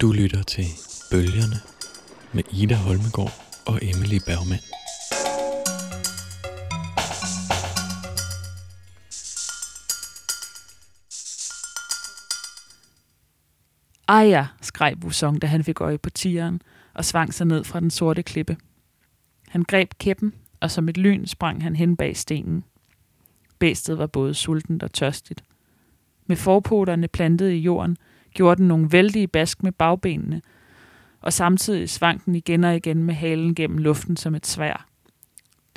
Du lytter til Bølgerne med Ida Holmegård og Emily Bergman. Ejer, skreg Busson, da han fik øje på tigeren og svang sig ned fra den sorte klippe. Han greb kæppen, og som et lyn sprang han hen bag stenen. Bæstet var både sultent og tørstigt. Med forpoterne plantet i jorden, gjorde den nogle vældige bask med bagbenene, og samtidig svang den igen og igen med halen gennem luften som et svær.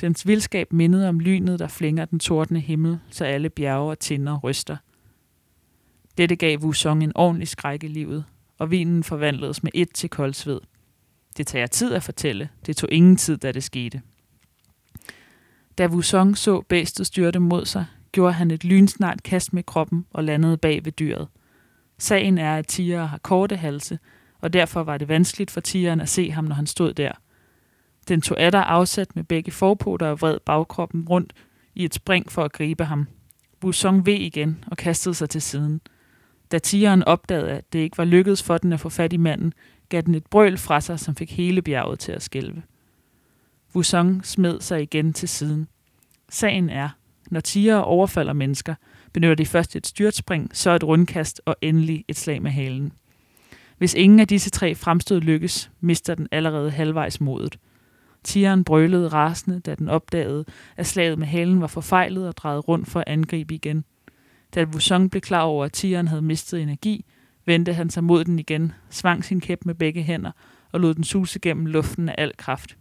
Dens vildskab mindede om lynet, der flænger den tordne himmel, så alle bjerge og tinder ryster. Dette gav Wusong en ordentlig skræk i livet, og vinen forvandledes med et til koldsved. Det tager tid at fortælle. Det tog ingen tid, da det skete. Da Wusong så bæstet styrte mod sig, gjorde han et lynsnart kast med kroppen og landede bag ved dyret. Sagen er, at tiger har korte halse, og derfor var det vanskeligt for tigeren at se ham, når han stod der. Den tog atter afsat med begge forpoter og vred bagkroppen rundt i et spring for at gribe ham. Wusong ved igen og kastede sig til siden. Da tigeren opdagede, at det ikke var lykkedes for den at få fat i manden, gav den et brøl fra sig, som fik hele bjerget til at skælve. Wusong smed sig igen til siden. Sagen er, når tiger overfalder mennesker, benytter de først et styrtspring, så et rundkast og endelig et slag med halen. Hvis ingen af disse tre fremstød lykkes, mister den allerede halvvejs modet. Tigeren brølede rasende, da den opdagede, at slaget med halen var forfejlet og drejede rundt for at angribe igen. Da Wusong blev klar over, at tigeren havde mistet energi, vendte han sig mod den igen, svang sin kæp med begge hænder og lod den suse gennem luften af al kraft.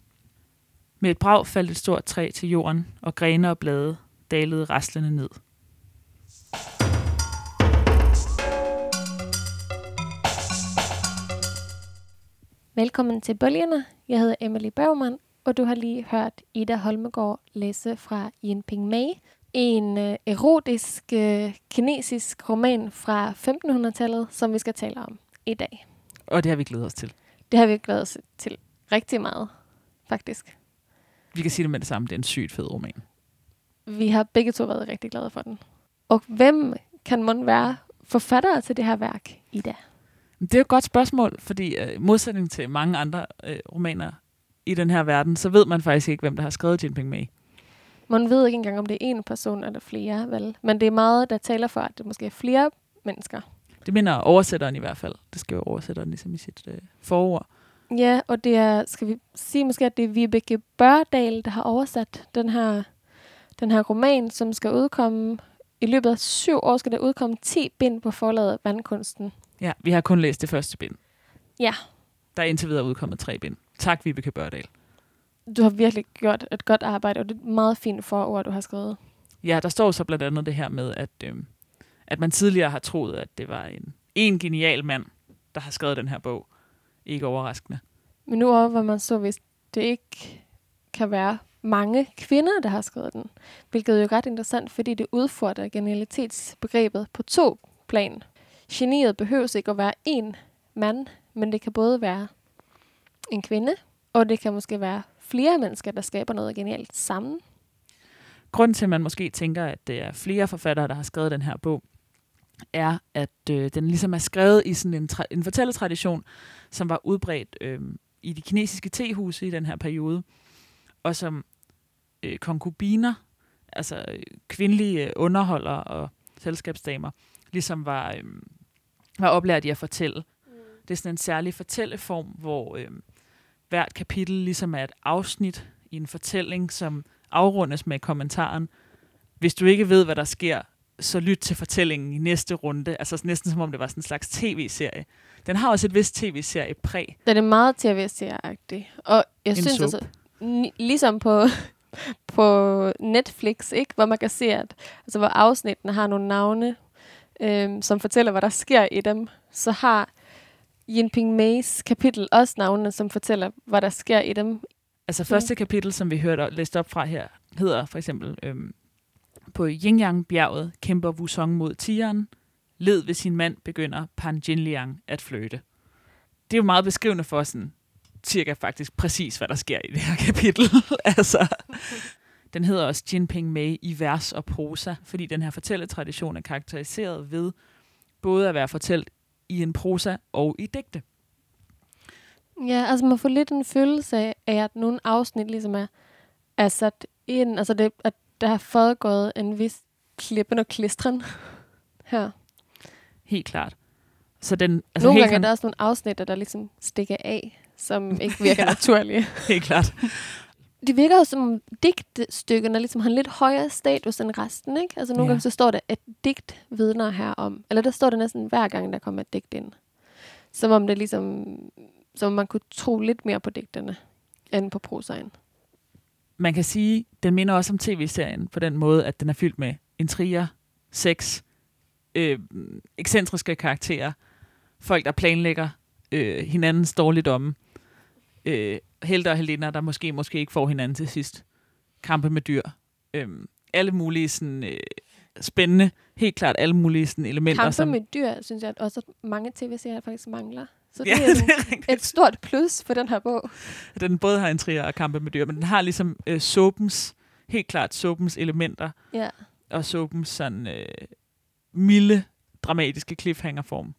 Med et brag faldt et stort træ til jorden, og grene og blade dalede raslende ned. Velkommen til Bølgerne. Jeg hedder Emily Bergman, og du har lige hørt Ida Holmegård læse fra Yin Ping Mei, en øh, erotisk øh, kinesisk roman fra 1500-tallet, som vi skal tale om i dag. Og det har vi glædet os til. Det har vi glædet os til rigtig meget, faktisk. Vi kan sige det med det samme, det er en sygt fed roman. Vi har begge to været rigtig glade for den. Og hvem kan man være forfatter til det her værk i dag? Det er jo et godt spørgsmål, fordi øh, i modsætning til mange andre øh, romaner i den her verden, så ved man faktisk ikke, hvem der har skrevet Jin Ping Mei. Man ved ikke engang, om det er en person eller flere, vel? Men det er meget, der taler for, at det måske er flere mennesker. Det minder oversætteren i hvert fald. Det skal jo oversætteren ligesom i sit øh, forord. Ja, og det er, skal vi sige måske, at det er Vibeke Børdal, der har oversat den her, den her roman, som skal udkomme i løbet af syv år, skal der udkomme 10 bind på forlaget Vandkunsten. Ja, vi har kun læst det første bind. Ja, Der er indtil videre udkommet tre bind. Tak, Vibeke Børdal. du har virkelig gjort et godt arbejde, og det er et meget fint forord, du har skrevet. Ja, der står så blandt andet det her med, at, øh, at man tidligere har troet, at det var en, en genial mand, der har skrevet den her bog. Ikke overraskende. Men nu overvejer man så, hvis det ikke kan være mange kvinder, der har skrevet den. Hvilket er jo ret interessant, fordi det udfordrer genialitetsbegrebet på to plan. Geniet behøves ikke at være en mand, men det kan både være en kvinde, og det kan måske være flere mennesker, der skaber noget genialt sammen. Grunden til, at man måske tænker, at det er flere forfattere, der har skrevet den her bog, er, at øh, den ligesom er skrevet i sådan en, tra- en fortælletradition, som var udbredt øh, i de kinesiske tehuse i den her periode, og som øh, konkubiner, altså øh, kvindelige underholdere og selskabsdamer, ligesom var, øh, var oplært i at fortælle. Det er sådan en særlig fortælleform, hvor øh, hvert kapitel ligesom er et afsnit i en fortælling, som afrundes med kommentaren, hvis du ikke ved, hvad der sker, så lyt til fortællingen i næste runde. Altså næsten som om det var sådan en slags tv-serie. Den har også et vist tv-serie præg. Den er meget tv-serieagtig. Og jeg En synes soap. altså, ligesom på, på Netflix, ikke, hvor man kan se, at altså, hvor afsnittene har nogle navne, øhm, som fortæller, hvad der sker i dem, så har Yin Ping Meis kapitel også navne, som fortæller, hvad der sker i dem. Altså første kapitel, som vi hørte læst op fra her, hedder for eksempel, øhm, på Yingyang-bjerget kæmper Wusong mod tigeren. Led ved sin mand begynder Pan Jinliang at fløte. Det er jo meget beskrivende for sådan, cirka faktisk præcis, hvad der sker i det her kapitel. altså, den hedder også Jin Ping Mei i vers og prosa, fordi den her fortælletradition er karakteriseret ved både at være fortalt i en prosa og i digte. Ja, altså man får lidt en følelse af, at nogle afsnit ligesom er, er sat ind, altså det, at der har foregået en vis klippen og klistren her. Helt klart. Så den, Altså nogle gange er der også nogle afsnit, der ligesom stikker af, som ikke virker ja. naturlige. helt klart. Det virker jo som om digtstykkerne ligesom har en lidt højere status end resten, ikke? Altså nogle Ja. gange så står der, et digt vidner her om, eller der står det næsten hver gang, der kommer et digt ind. Som om det ligesom, som om man kunne tro lidt mere på digterne, end på prosaen. Man kan sige, den minder også om tv-serien på den måde, at den er fyldt med intriger, sex, øh, ekscentriske karakterer, folk, der planlægger øh, hinandens dårligdomme, øh, helte og heldinder, der måske måske ikke får hinanden til sidst, kampe med dyr, øh, alle mulige sådan, øh, spændende, helt klart alle mulige sådan, elementer. Kampe som, med dyr, synes jeg at også mange tv-serier faktisk mangler. Så det ja, er det er rigtigt. et stort plus for den her bog. den både har intriger og kampe med dyr, men den har ligesom øh, soapens, helt klart soapens elementer, Ja. og soapens sådan øh, milde, dramatiske cliffhanger-form.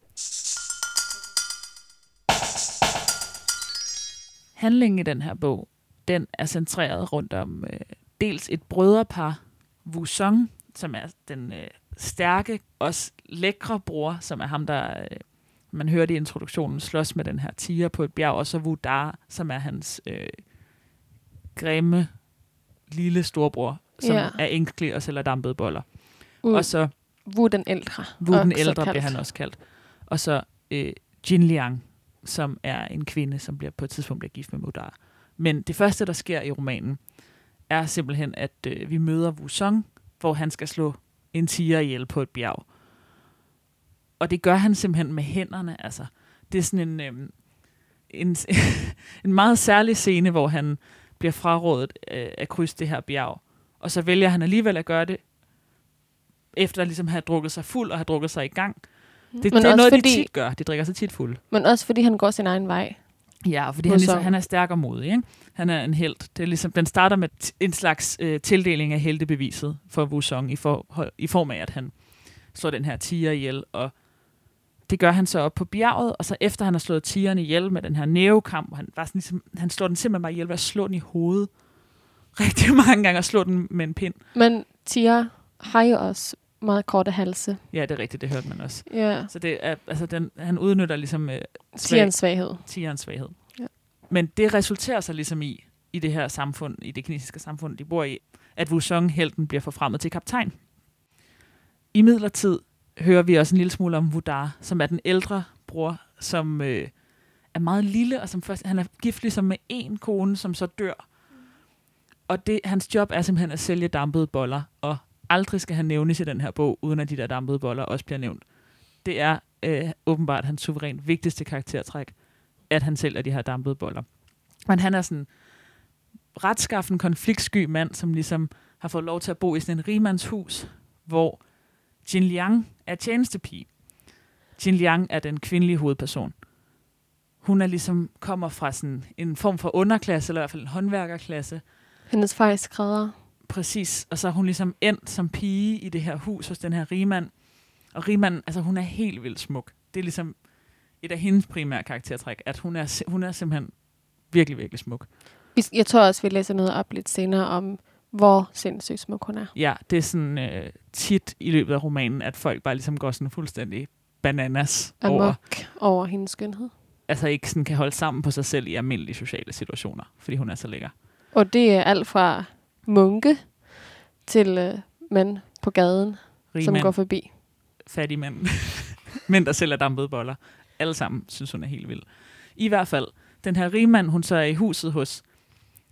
Handlingen i den her bog, den er centreret rundt om øh, dels et brødrepar, Wusong, som er den øh, stærke, også lækre bror, som er ham, der, øh, man hørte i introduktionen, slås med den her tiger på et bjerg, og så Wudar, som er hans øh, grimme, lille storbror, som Ja. er ængstelig og sælger dampede boller. Uh, Og så Wu den ældre. Wu den ældre bliver han også kaldt. Og så øh, Jin Liang, som er en kvinde, som bliver på et tidspunkt bliver gift med Mudar. Men det første, der sker i romanen, er simpelthen, at øh, vi møder Wu Song, hvor han skal slå en tiger ihjel på et bjerg. Og det gør han simpelthen med hænderne. Altså, det er sådan en, øh, en, en meget særlig scene, hvor han bliver frarådet øh, at krydse det her bjerg. Og så vælger han alligevel at gøre det, efter ligesom at have drukket sig fuld og have drukket sig i gang. Det, det Men er også noget, fordi- de tit gør. De drikker sig tit fuld. Men også fordi han går sin egen vej. Ja, fordi han, ligesom, han er stærk og modig. Ikke? Han er en held. Det er ligesom, den starter med en slags øh, tildeling af heltebeviset for Wusong i, for, i form af, at han slår den her tiger ihjel. Og det gør han så op på bjerget, og så efter han har slået tigeren ihjel med den her nævekamp, han, bare sådan ligesom, han slår den simpelthen bare ihjel ved at slå den i hovedet rigtig mange gange og slå den med en pind. Men Tia har jo også meget korte halse. Ja, det er rigtigt, det hørte man også. Ja. Så det er, altså den, han udnytter ligesom øh, Tians svaghed. tigerens svaghed. Ja. Men det resulterer sig ligesom i, i det her samfund, i det kinesiske samfund, de bor i, at Wusong-helten bliver forfremmet til kaptajn. I midlertid hører vi også en lille smule om Wudar, som er den ældre bror, som øh, er meget lille, og som først, han er gift ligesom med en kone, som så dør. Og det, hans job er simpelthen at sælge dampede boller, og aldrig skal han nævnes i den her bog, uden at de der dampede boller også bliver nævnt. Det er øh, åbenbart hans suverænt vigtigste karaktertræk, at han sælger de her dampede boller. Men han er sådan retskaffen, konfliktsky mand, som ligesom har fået lov til at bo i sådan en rigmandshus, hvor Jin Liang er tjenestepige. Jin Liang er den kvindelige hovedperson. Hun er ligesom, kommer fra sådan en form for underklasse, eller i hvert fald en håndværkerklasse, Hendes far er skrædder. Præcis, og så er hun ligesom endt som pige i det her hus hos den her rigmand. Og rigmanden, altså hun er helt vildt smuk. Det er ligesom et af hendes primære karaktertræk, at hun er, hun er simpelthen virkelig, virkelig smuk. Jeg tror også, vi læser noget op lidt senere om, hvor sindssygt smuk hun er. Ja, det er sådan øh, tit i løbet af romanen, at folk bare ligesom går sådan fuldstændig bananas over, Amok over hendes skønhed. altså ikke sådan kan holde sammen på sig selv i almindelige sociale situationer, fordi hun er så lækker. Og det er alt fra munke til øh, mænd på gaden, Rig som mand, går forbi. fattige mænd, mænd, der sælger dampede boller. Alle sammen synes, hun er helt vild. I hvert fald, den her rigmand, hun så er i huset hos,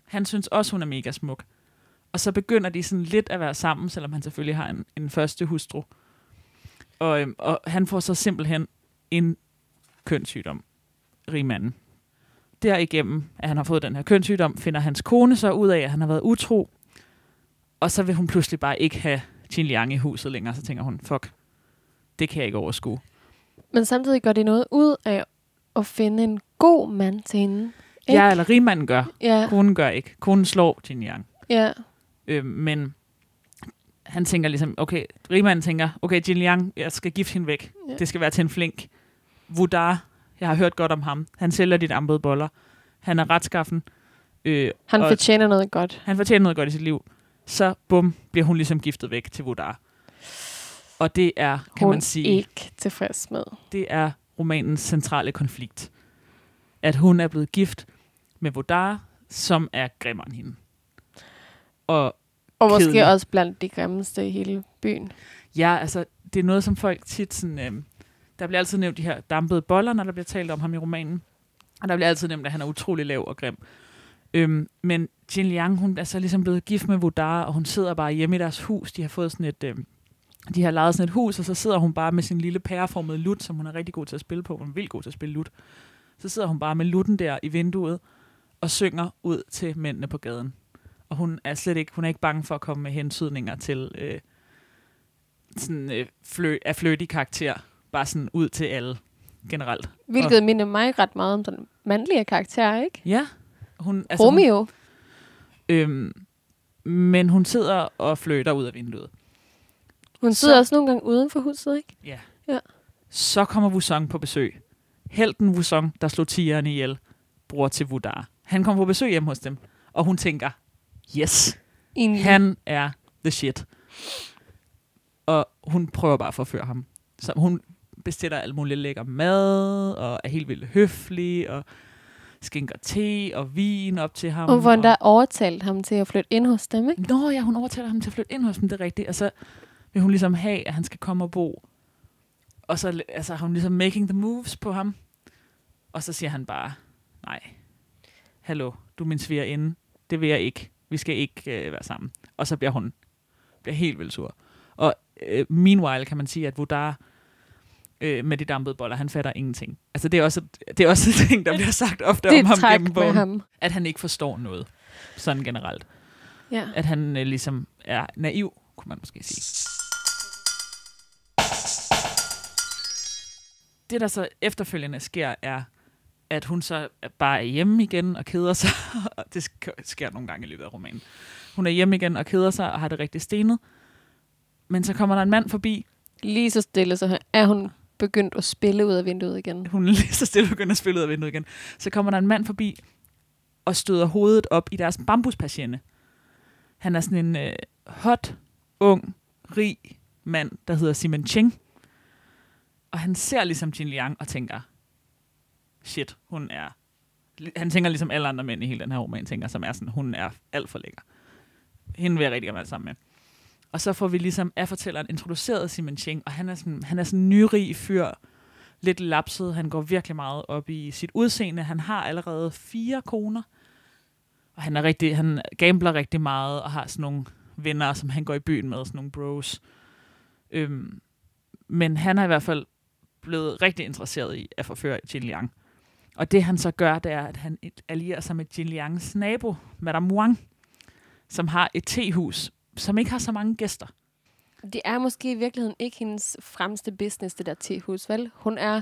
han synes også, hun er mega smuk. Og så begynder de sådan lidt at være sammen, selvom han selvfølgelig har en, en første hustru. Og, øhm, og han får så simpelthen en kønssygdom, rigmanden. Derigennem, at han har fået den her kønssygdom, finder hans kone så ud af, at han har været utro. Og så vil hun pludselig bare ikke have Jin Liang i huset længere. Så tænker hun, fuck, det kan jeg ikke overskue. Men samtidig gør de noget ud af at finde en god mand til hende. Ikke? Ja, eller rigmanden gør. Ja, Konen gør ikke. Konen slår Jin Yang. ja. Øh, men han tænker ligesom, okay, rigmanden tænker, okay, Jin Liang, jeg skal gifte hende væk. Ja. Det skal være til en flink. Wudar, Jeg har hørt godt om ham. Han sælger dit ambede boller. Han er retskaffen. Øh, Han fortjener noget godt. han fortjener noget godt i sit liv. Så bum, bliver hun ligesom giftet væk til Vodar. Og det er, kan Hun man sige, ikke tilfreds med. det er romanens centrale konflikt. At hun er blevet gift med Vodar, som er grimmere end hende. Og Og måske Kedelig. også blandt de grimmeste i hele byen. ja, altså, det er noget, som folk tit sådan... Øh, der bliver altid nævnt de her dampede boller, når der bliver talt om ham i romanen. Og der bliver altid nævnt, at han er utrolig lav og grim. Øhm, men Jin Liang, hun er så ligesom blevet gift med Vodar, og hun sidder bare hjemme i deres hus. De har fået sådan et... Øh, de har lejet sådan et hus, og så sidder hun bare med sin lille pæreformede lut, som hun er rigtig god til at spille på. Hun er vildt god til at spille lut. Så sidder hun bare med lutten der i vinduet, og synger ud til mændene på gaden. Og hun er slet ikke, hun er ikke bange for at komme med hentydninger til øh, sådan øh, flø, af fløtig karakter. Bare sådan ud til alle generelt. Hvilket minder mig ret meget om den mandlige karakter, ikke? Ja. Hun, altså, Romeo. Hun, øhm, men hun sidder og fløter ud af vinduet. Hun sidder så- også nogle gange uden for huset, ikke? Ja. Ja. Så kommer Wusong på besøg. Helten Wusong, der slog tigeren ihjel, bror til Wudar. Han kommer på besøg hjemme hos dem, og hun tænker, yes, Egentlig. han er the shit. Og hun prøver bare at forføre ham. Så hun bestiller alt muligt lækker mad, og er helt vildt høflig, og skænker te og vin op til ham. Og hun der overtalt ham til at flytte ind hos dem, ikke? Nå ja, hun overtaler ham til at flytte ind hos dem, det er rigtigt. Og så vil hun ligesom have, at han skal komme og bo. Og så altså, har hun ligesom making the moves på ham. Og så siger han bare, nej, hallo, du er min svigerinde. Det vil jeg ikke. Vi skal ikke øh, være sammen. Og så bliver hun bliver helt vildt sur. Og øh, meanwhile kan man sige, at Vodar øh, med de dampede boller, han fatter ingenting. Altså det er også, det er også en ting, der bliver sagt ofte Det om ham gennem bogen. ham. At han ikke forstår noget. Sådan generelt Ja. at han øh, ligesom er naiv, kunne man måske sige. Det, der så efterfølgende sker, er, at hun så bare er hjemme igen og keder sig. Det sk- sker nogle gange i løbet af romanen. Hun er hjemme igen og keder sig og har det rigtig stenet. Men så kommer der en mand forbi. Lige så stille, så er hun begyndt at spille ud af vinduet igen. Hun er lige så stille begynder at spille ud af vinduet igen. Så kommer der en mand forbi og støder hovedet op i deres bambuspatiente. Han er sådan en øh, hot, ung, rig mand, der hedder Simon Cheng. Og han ser ligesom Jin Liang og tænker, shit, hun er... Han tænker ligesom alle andre mænd i hele den her roman, tænker, som er sådan, hun er alt for lækker. Hende vil jeg rigtig gerne være sammen med. Og så får vi ligesom af fortælleren introduceret Simon Cheng, og han er sådan, han er sådan en nyrig fyr, lidt lapset. Han går virkelig meget op i sit udseende. Han har allerede fire koner. Og han, er rigtig, han gambler rigtig meget og har sådan nogle venner, som han går i byen med, sådan nogle bros. Øhm, men han er i hvert fald blevet rigtig interesseret i at forføre Jin Liang. Og det han så gør, det er, at han allierer sig med Jin Liangs nabo, Madame Wang, som har et tehus, som ikke har så mange gæster. Det er måske i virkeligheden ikke hendes fremste business, det der tehus, vel? Hun er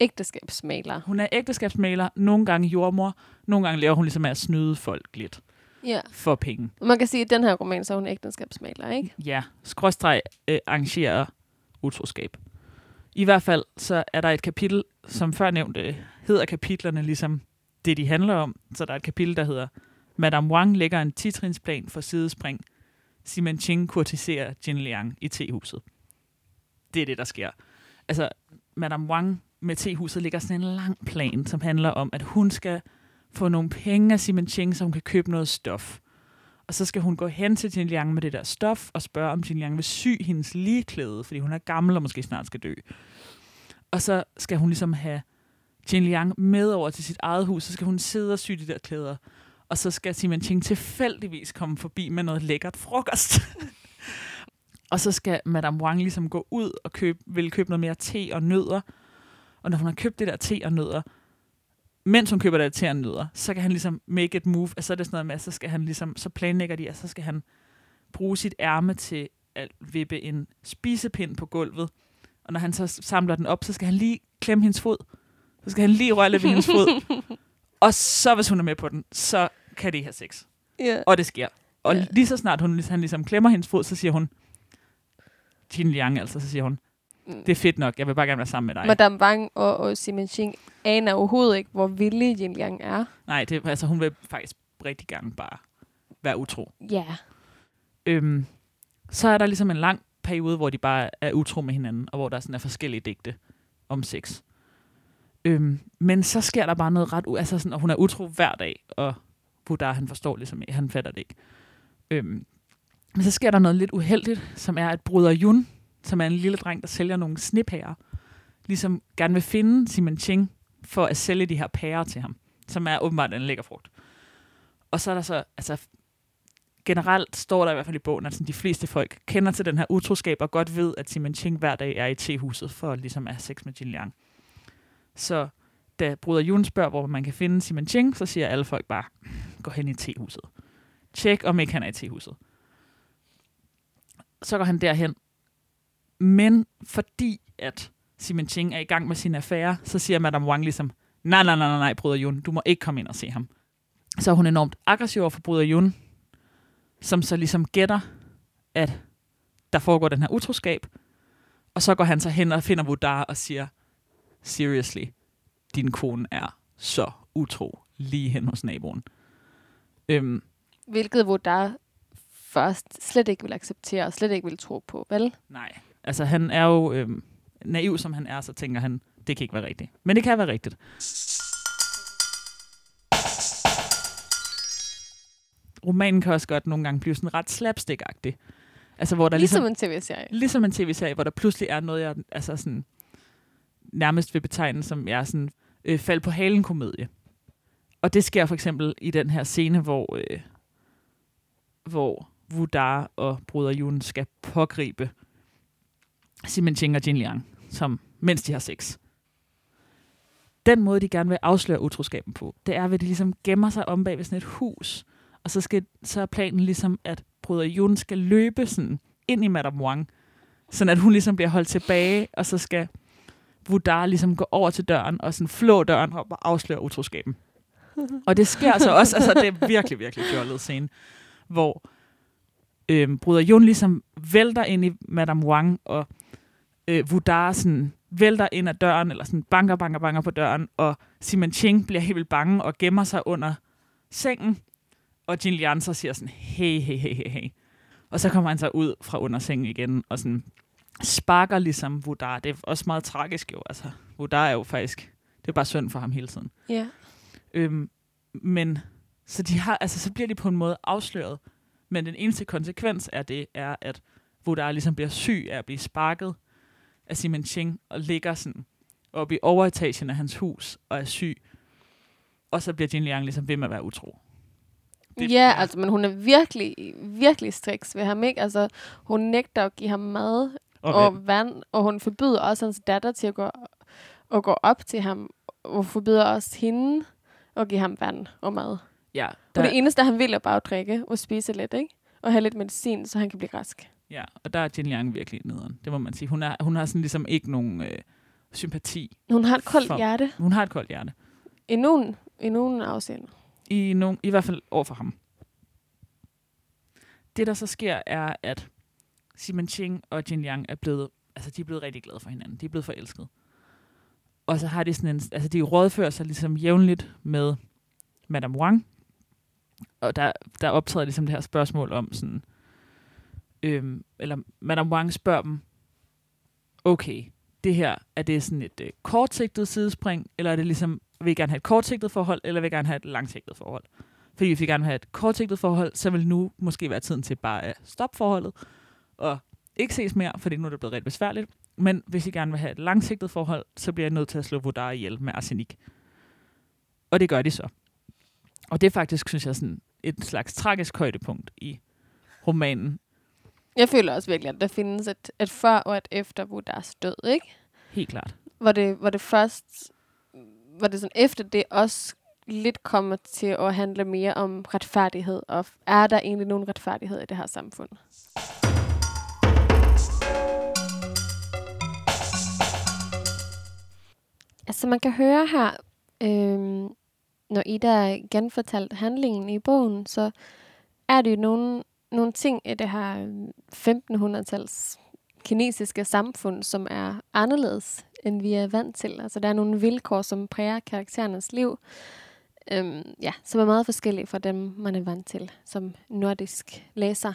ægteskabsmaler. Hun er ægteskabsmaler, nogle gange jordmor, nogle gange laver hun ligesom at snyde folk lidt Ja. for penge. Man kan sige, at i den her roman, så er hun ægteskabsmaler, ikke? Ja, skråstreg øh, arrangerer utroskab. I hvert fald så er der et kapitel, som før nævnt øh, hedder kapitlerne ligesom det, de handler om. Så der er et kapitel, der hedder Madame Wang lægger en titrinsplan for sidespring. Simon Ching kurtiserer Jin Liang i tehuset. Det er det, der sker. Altså, Madame Wang med tehuset ligger sådan en lang plan, som handler om, at hun skal få nogle penge af Simon Ching, så hun kan købe noget stof. Og så skal hun gå hen til Jin Liang med det der stof og spørge, om Jin Liang vil sy hendes ligeklæde, fordi hun er gammel og måske snart skal dø. Og så skal hun ligesom have Jin Liang med over til sit eget hus, så skal hun sidde og sy de der klæder. Og så skal Simon Ching tilfældigvis komme forbi med noget lækkert frokost. og så skal Madame Wang ligesom gå ud og købe, vil købe noget mere te og nødder. Og når hun har købt det der te og nødder, mens hun køber det der te og nødder, så kan han ligesom make et move. Altså så er det sådan noget med, så, skal han ligesom, så planlægger de, at så skal han bruge sit ærme til at vippe en spisepind på gulvet. Og når han så samler den op, så skal han lige klemme hendes fod. Så skal han lige røre lidt ved hendes fod. Og så, hvis hun er med på den, så kan de have sex. Ja. Og det sker. Og Ja. lige så snart hun, han ligesom klemmer hendes fod, så siger hun, Jin Liang altså, så siger hun, det er fedt nok, jeg vil bare gerne være sammen med dig. Madame Wang og, og Simon Ching aner overhovedet ikke, hvor villig Yin Yang er. Nej, det, altså, hun vil faktisk rigtig gerne bare være utro. Ja. Øhm, så er der ligesom en lang periode, hvor de bare er utro med hinanden, og hvor der sådan er forskellige digte om sex. Øhm, men så sker der bare noget ret... Altså sådan, og hun er utro hver dag, og Buddha, han forstår ligesom ikke, han fatter det ikke. Øhm, men så sker der noget lidt uheldigt, som er, at bruder Jun, som er en lille dreng, der sælger nogle snepærer, ligesom gerne vil finde Simon Ching for at sælge de her pærer til ham, som er åbenbart en lækker frugt. Og så er der så, altså generelt står der i hvert fald i bogen, at sådan, de fleste folk kender til den her utroskab og godt ved, at Simon Ching hver dag er i tehuset for ligesom at have sex med Jin Liang. Så da bruder Jun spørger, hvor man kan finde Simon Ching, så siger alle folk bare, går hen i tehuset. Tjek, om ikke han er i tehuset. Så går han derhen. Men fordi at Simon Ching er i gang med sin affære, så siger Madame Wang ligesom, nej, nej, nej, nej, nej, Bryder Jun, du må ikke komme ind og se ham. Så er hun enormt aggressiv over for Bryder Jun, som så ligesom gætter, at der foregår den her utroskab, og så går han så hen og finder Vudar og siger, seriously, din kone er så utro lige hen hos naboen. Øhm, Hvilket hvor der først slet ikke vil acceptere og slet ikke vil tro på, vel? nej, altså han er jo øhm, naiv som han er, så tænker han, det kan ikke være rigtigt. Men det kan være rigtigt. Romanen kan også godt nogle gange blive sådan ret slapstick-agtig. Altså, hvor der Ligesom ligesom, en tv-serie. ligesom en tv-serie, hvor der pludselig er noget, jeg altså sådan, nærmest vil betegne som jeg sådan, øh, fald på halen komedie. Og det sker for eksempel i den her scene, hvor, øh, hvor Wudar og bruder Yun skal pågribe Simon Ching og Jin Liang, som, mens de har sex. Den måde, de gerne vil afsløre utroskaben på, det er, ved at de ligesom gemmer sig om bag ved sådan et hus, og så, skal, så er planen ligesom, at bruder Yun skal løbe sådan ind i Madame Wang, sådan at hun ligesom bliver holdt tilbage, og så skal Wudar ligesom gå over til døren og sådan flå døren op og afsløre utroskaben og det sker så også, altså det er virkelig, virkelig fjollet scene, hvor øhm, bruder Jun ligesom vælter ind i Madame Wang, og øh, Vudar sådan vælter ind ad døren, eller sådan banker, banker, banker på døren, og Simon Ching bliver helt vildt bange og gemmer sig under sengen, og Jin Lian så siger sådan, hey, hey, hey, hey, hey. Og så kommer han så ud fra under sengen igen, og sådan sparker ligesom Vudar. Det er også meget tragisk jo, altså. Vudar er jo faktisk, det er bare synd for ham hele tiden. Ja. Øhm, men så, de har, altså, så bliver de på en måde afsløret. Men den eneste konsekvens af det er, at Wudar ligesom bliver syg af at blive sparket af Simon Ching og ligger sådan oppe i overetagen af hans hus og er syg. Og så bliver Jin Liang ligesom ved med at være utro. Det- ja, altså, men hun er virkelig, virkelig striks ved ham, ikke? Altså, hun nægter at give ham mad Og, og, og vand, og hun forbyder også hans datter til at gå, at gå op til ham, og forbyder også hende at give ham vand og mad. ja, Og der, det eneste, han vil, er bare at drikke og spise lidt, ikke? Og have lidt medicin, så han kan blive rask. ja, og der er Jin Liang virkelig nederen. Det må man sige. Hun, er, hun har sådan ligesom ikke nogen øh, sympati. Hun har et koldt For- hjerte. Hun har et koldt hjerte. I nogen, i nogen afseende. I, nogen, I hvert fald over for ham. Det, der så sker, er, at Simon Ching og Jin Liang er blevet, altså, de er blevet rigtig glade for hinanden. De er blevet forelsket. Og så har de sådan en, altså de rådfører sig ligesom jævnligt med Madame Wang. Og der, der optræder ligesom det her spørgsmål om sådan, øhm, eller Madame Wang spørger dem, okay, det her, er det sådan et øh, kortsigtet sidespring, eller er det ligesom, vil I gerne have et kortsigtet forhold, eller vil I gerne have et langsigtet forhold? Fordi hvis vi gerne vil have et kortsigtet forhold, så vil nu måske være tiden til bare at stoppe forholdet, og ikke ses mere, fordi nu er det blevet rigtig besværligt. Men hvis I gerne vil have et langsigtet forhold, så bliver jeg nødt til at slå Vodar ihjel med arsenik. Og det gør de så. Og det er faktisk, synes jeg, sådan et slags tragisk højdepunkt i romanen. Jeg føler også virkelig, at der findes et, et før og et efter Buddhas død, ikke? Helt klart. Hvor det, hvor det først, hvor det sådan efter det også lidt kommer til at handle mere om retfærdighed, og er der egentlig nogen retfærdighed i det her samfund? Altså man kan høre her, øh, når Ida genfortalt handlingen i bogen, så er det jo nogle, nogle ting i det her øhm, 1500-tals kinesiske samfund, som er anderledes, end vi er vant til. Altså, der er nogle vilkår, som præger karakterernes liv, øhm, ja, som er meget forskellige fra dem, man er vant til som nordisk læser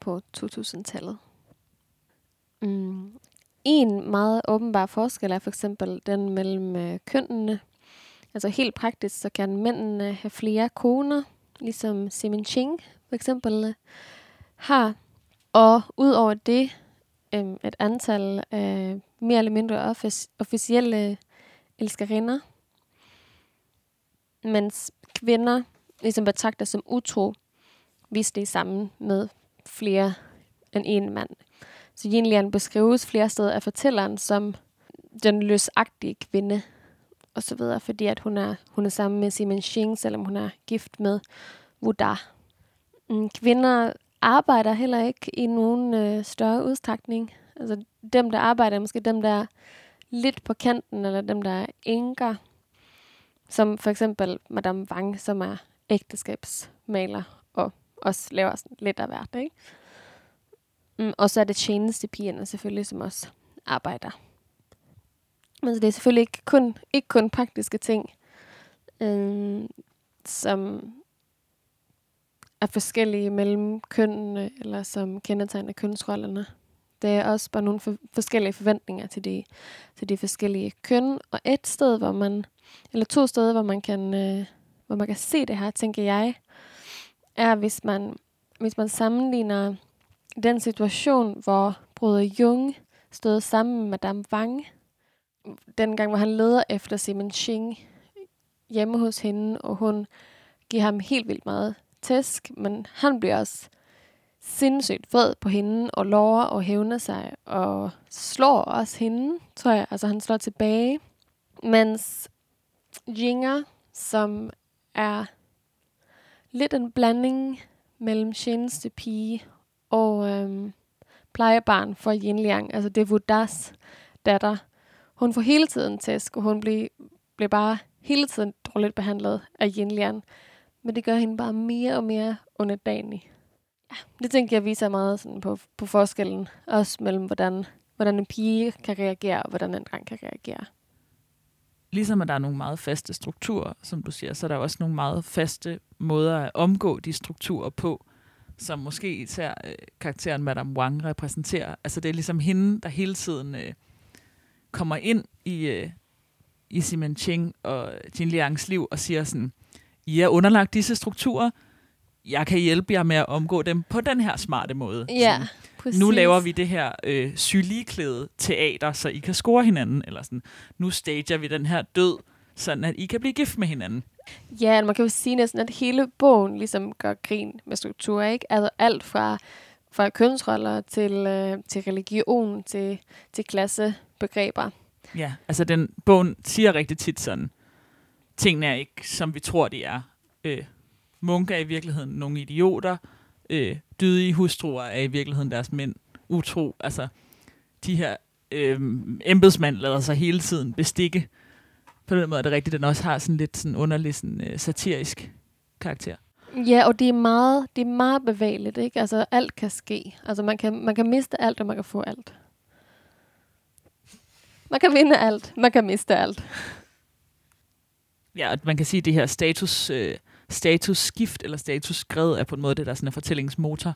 på 2000-tallet. Mm. En meget åbenbar forskel er for eksempel den mellem øh, kønnene. Altså helt praktisk, så kan mændene have flere koner, ligesom Simon Ching for eksempel øh, har. Og udover det, øh, et antal øh, mere eller mindre offic- officielle øh, elskerinder, mens kvinder ligesom betragter som utro, hvis det er sammen med flere end en mand. Så Yin beskrives flere steder af fortælleren som den løsagtige kvinde, og så videre, fordi at hun er, hun er sammen med Simon Xing, selvom hun er gift med Wu Da. Mm, kvinder arbejder heller ikke i nogen øh, større udstrækning. Altså dem, der arbejder, er måske dem, der er lidt på kanten, eller dem, der er enker. Som for eksempel Madame Wang, som er ægteskabsmaler, og også laver sådan lidt af hvert, ikke? Mm, og så er det tjenestepigerne selvfølgelig, som også arbejder. Men så det er selvfølgelig ikke kun, ikke kun praktiske ting, øh, som er forskellige mellem kønnene, eller som kendetegner kønsrollerne. Det er også bare nogle for, forskellige forventninger til de, til de forskellige køn. Og et sted, hvor man, eller to steder, hvor man kan, øh, hvor man kan se det her, tænker jeg, er, hvis man, hvis man sammenligner den situation, hvor Bruder Jung stod sammen med Madame Wang, den gang, hvor han leder efter Simon Ching hjemme hos hende, og hun giver ham helt vildt meget tæsk, men han bliver også sindssygt vred på hende, og lover og hævner sig, og slår også hende, tror jeg. Altså, han slår tilbage. Mens Jinger, som er lidt en blanding mellem tjenestepige og øhm, plejebarn for Yin Liang, altså det er Wudas datter. Hun får hele tiden tæsk, og hun bliver, bliver bare hele tiden dårligt behandlet af Yin Liang. Men det gør hende bare mere og mere underdanig. Ja, det tænker jeg viser meget sådan på, på forskellen, også mellem hvordan, hvordan en pige kan reagere, og hvordan en dreng kan reagere. Ligesom at der er nogle meget faste strukturer, som du siger, så er der også nogle meget faste måder at omgå de strukturer på, som måske især øh, karakteren Madame Wang repræsenterer. Altså det er ligesom hende, der hele tiden øh, kommer ind i, øh, i Simon Ching og Jin Liangs liv og siger sådan, I er underlagt disse strukturer, jeg kan hjælpe jer med at omgå dem på den her smarte måde. Ja, sådan, præcis. nu laver vi det her øh, sygeligklæde teater, så I kan score hinanden. Eller sådan, nu stager vi den her død, sådan at I kan blive gift med hinanden. Ja, man kan jo sige næsten, at hele bogen ligesom gør grin med struktur, ikke? Altså alt fra, fra kønsroller til, øh, til religion, til, til klassebegreber. Ja, altså den bogen siger rigtig tit sådan, tingene er ikke, som vi tror, de er. Øh, munke er i virkeligheden nogle idioter. Øh, dydige hustruer er i virkeligheden deres mænd utro. Altså, de her øh, embedsmænd lader sig hele tiden bestikke. På den måde er det rigtigt, at den også har sådan lidt sådan underlig sådan, øh, satirisk karakter. Ja, og det er meget, det er meget bevægeligt, ikke? Altså, alt kan ske. Altså, man kan, man kan miste alt, og man kan få alt. Man kan vinde alt, man kan miste alt. Ja, at man kan sige, at det her status, øh, statusskift eller statusskred er på en måde det, der sådan er fortællingsmotor.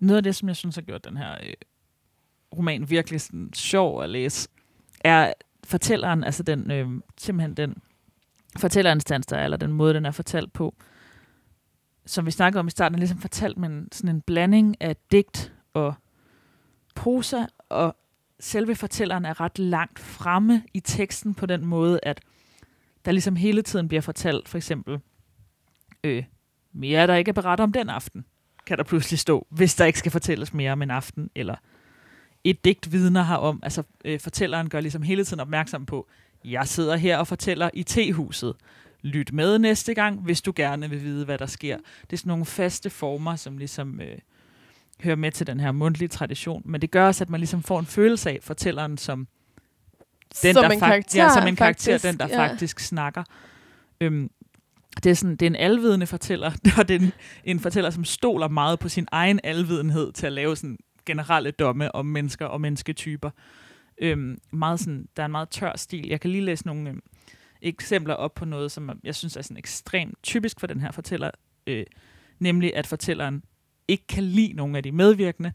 Noget af det, som jeg synes har gjort den her øh, roman virkelig sådan sjov at læse, er fortælleren, altså den, øh, simpelthen den fortællerinstans, der er, eller den måde, den er fortalt på, som vi snakkede om i starten, er ligesom fortalt med en, sådan en blanding af digt og prosa, og selve fortælleren er ret langt fremme i teksten på den måde, at der ligesom hele tiden bliver fortalt, for eksempel, øh, mere der ikke er berette om den aften, kan der pludselig stå, hvis der ikke skal fortælles mere om en aften, eller et digt vidner har om, altså øh, fortælleren gør ligesom hele tiden opmærksom på, jeg sidder her og fortæller i tehuset. Lyt med næste gang, hvis du gerne vil vide, hvad der sker. Det er sådan nogle faste former, som ligesom øh, hører med til den her mundtlige tradition. Men det gør også, at man ligesom får en følelse af fortælleren som den, Som der en fak- karakter, ja, som en karakter, faktisk, den der ja. faktisk snakker. Øhm, det er, sådan, det er en alvidende fortæller, og det er en, en fortæller, som stoler meget på sin egen alvidenhed til at lave sådan generelle domme om mennesker og mennesketyper. Øhm, meget sådan, der er en meget tør stil. Jeg kan lige læse nogle øhm, eksempler op på noget, som jeg synes er sådan ekstremt typisk for den her fortæller, øh, nemlig at fortælleren ikke kan lide nogen af de medvirkende,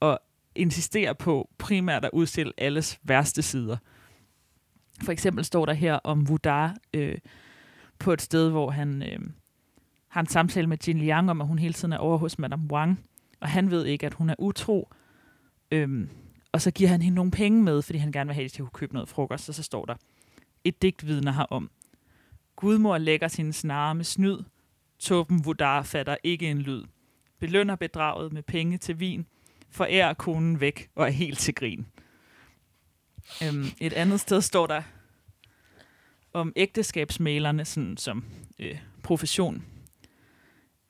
og insisterer på primært at udstille alles værste sider. For eksempel står der her om Vudar øh, på et sted, hvor han øh, har en samtale med Jin Liang om, at hun hele tiden er over hos Madame Wang, og han ved ikke, at hun er utro. Øhm, og så giver han hende nogle penge med, fordi han gerne vil have, at de kunne købe noget frokost, og så står der, et digt vidner herom. Gudmor lægger sin snare med snyd, Tåben Vudar fatter ikke en lyd. Belønner bedraget med penge til vin, forærer konen væk og er helt til grin. Øhm, et andet sted står der om ægteskabsmalerne sådan, som øh, profession.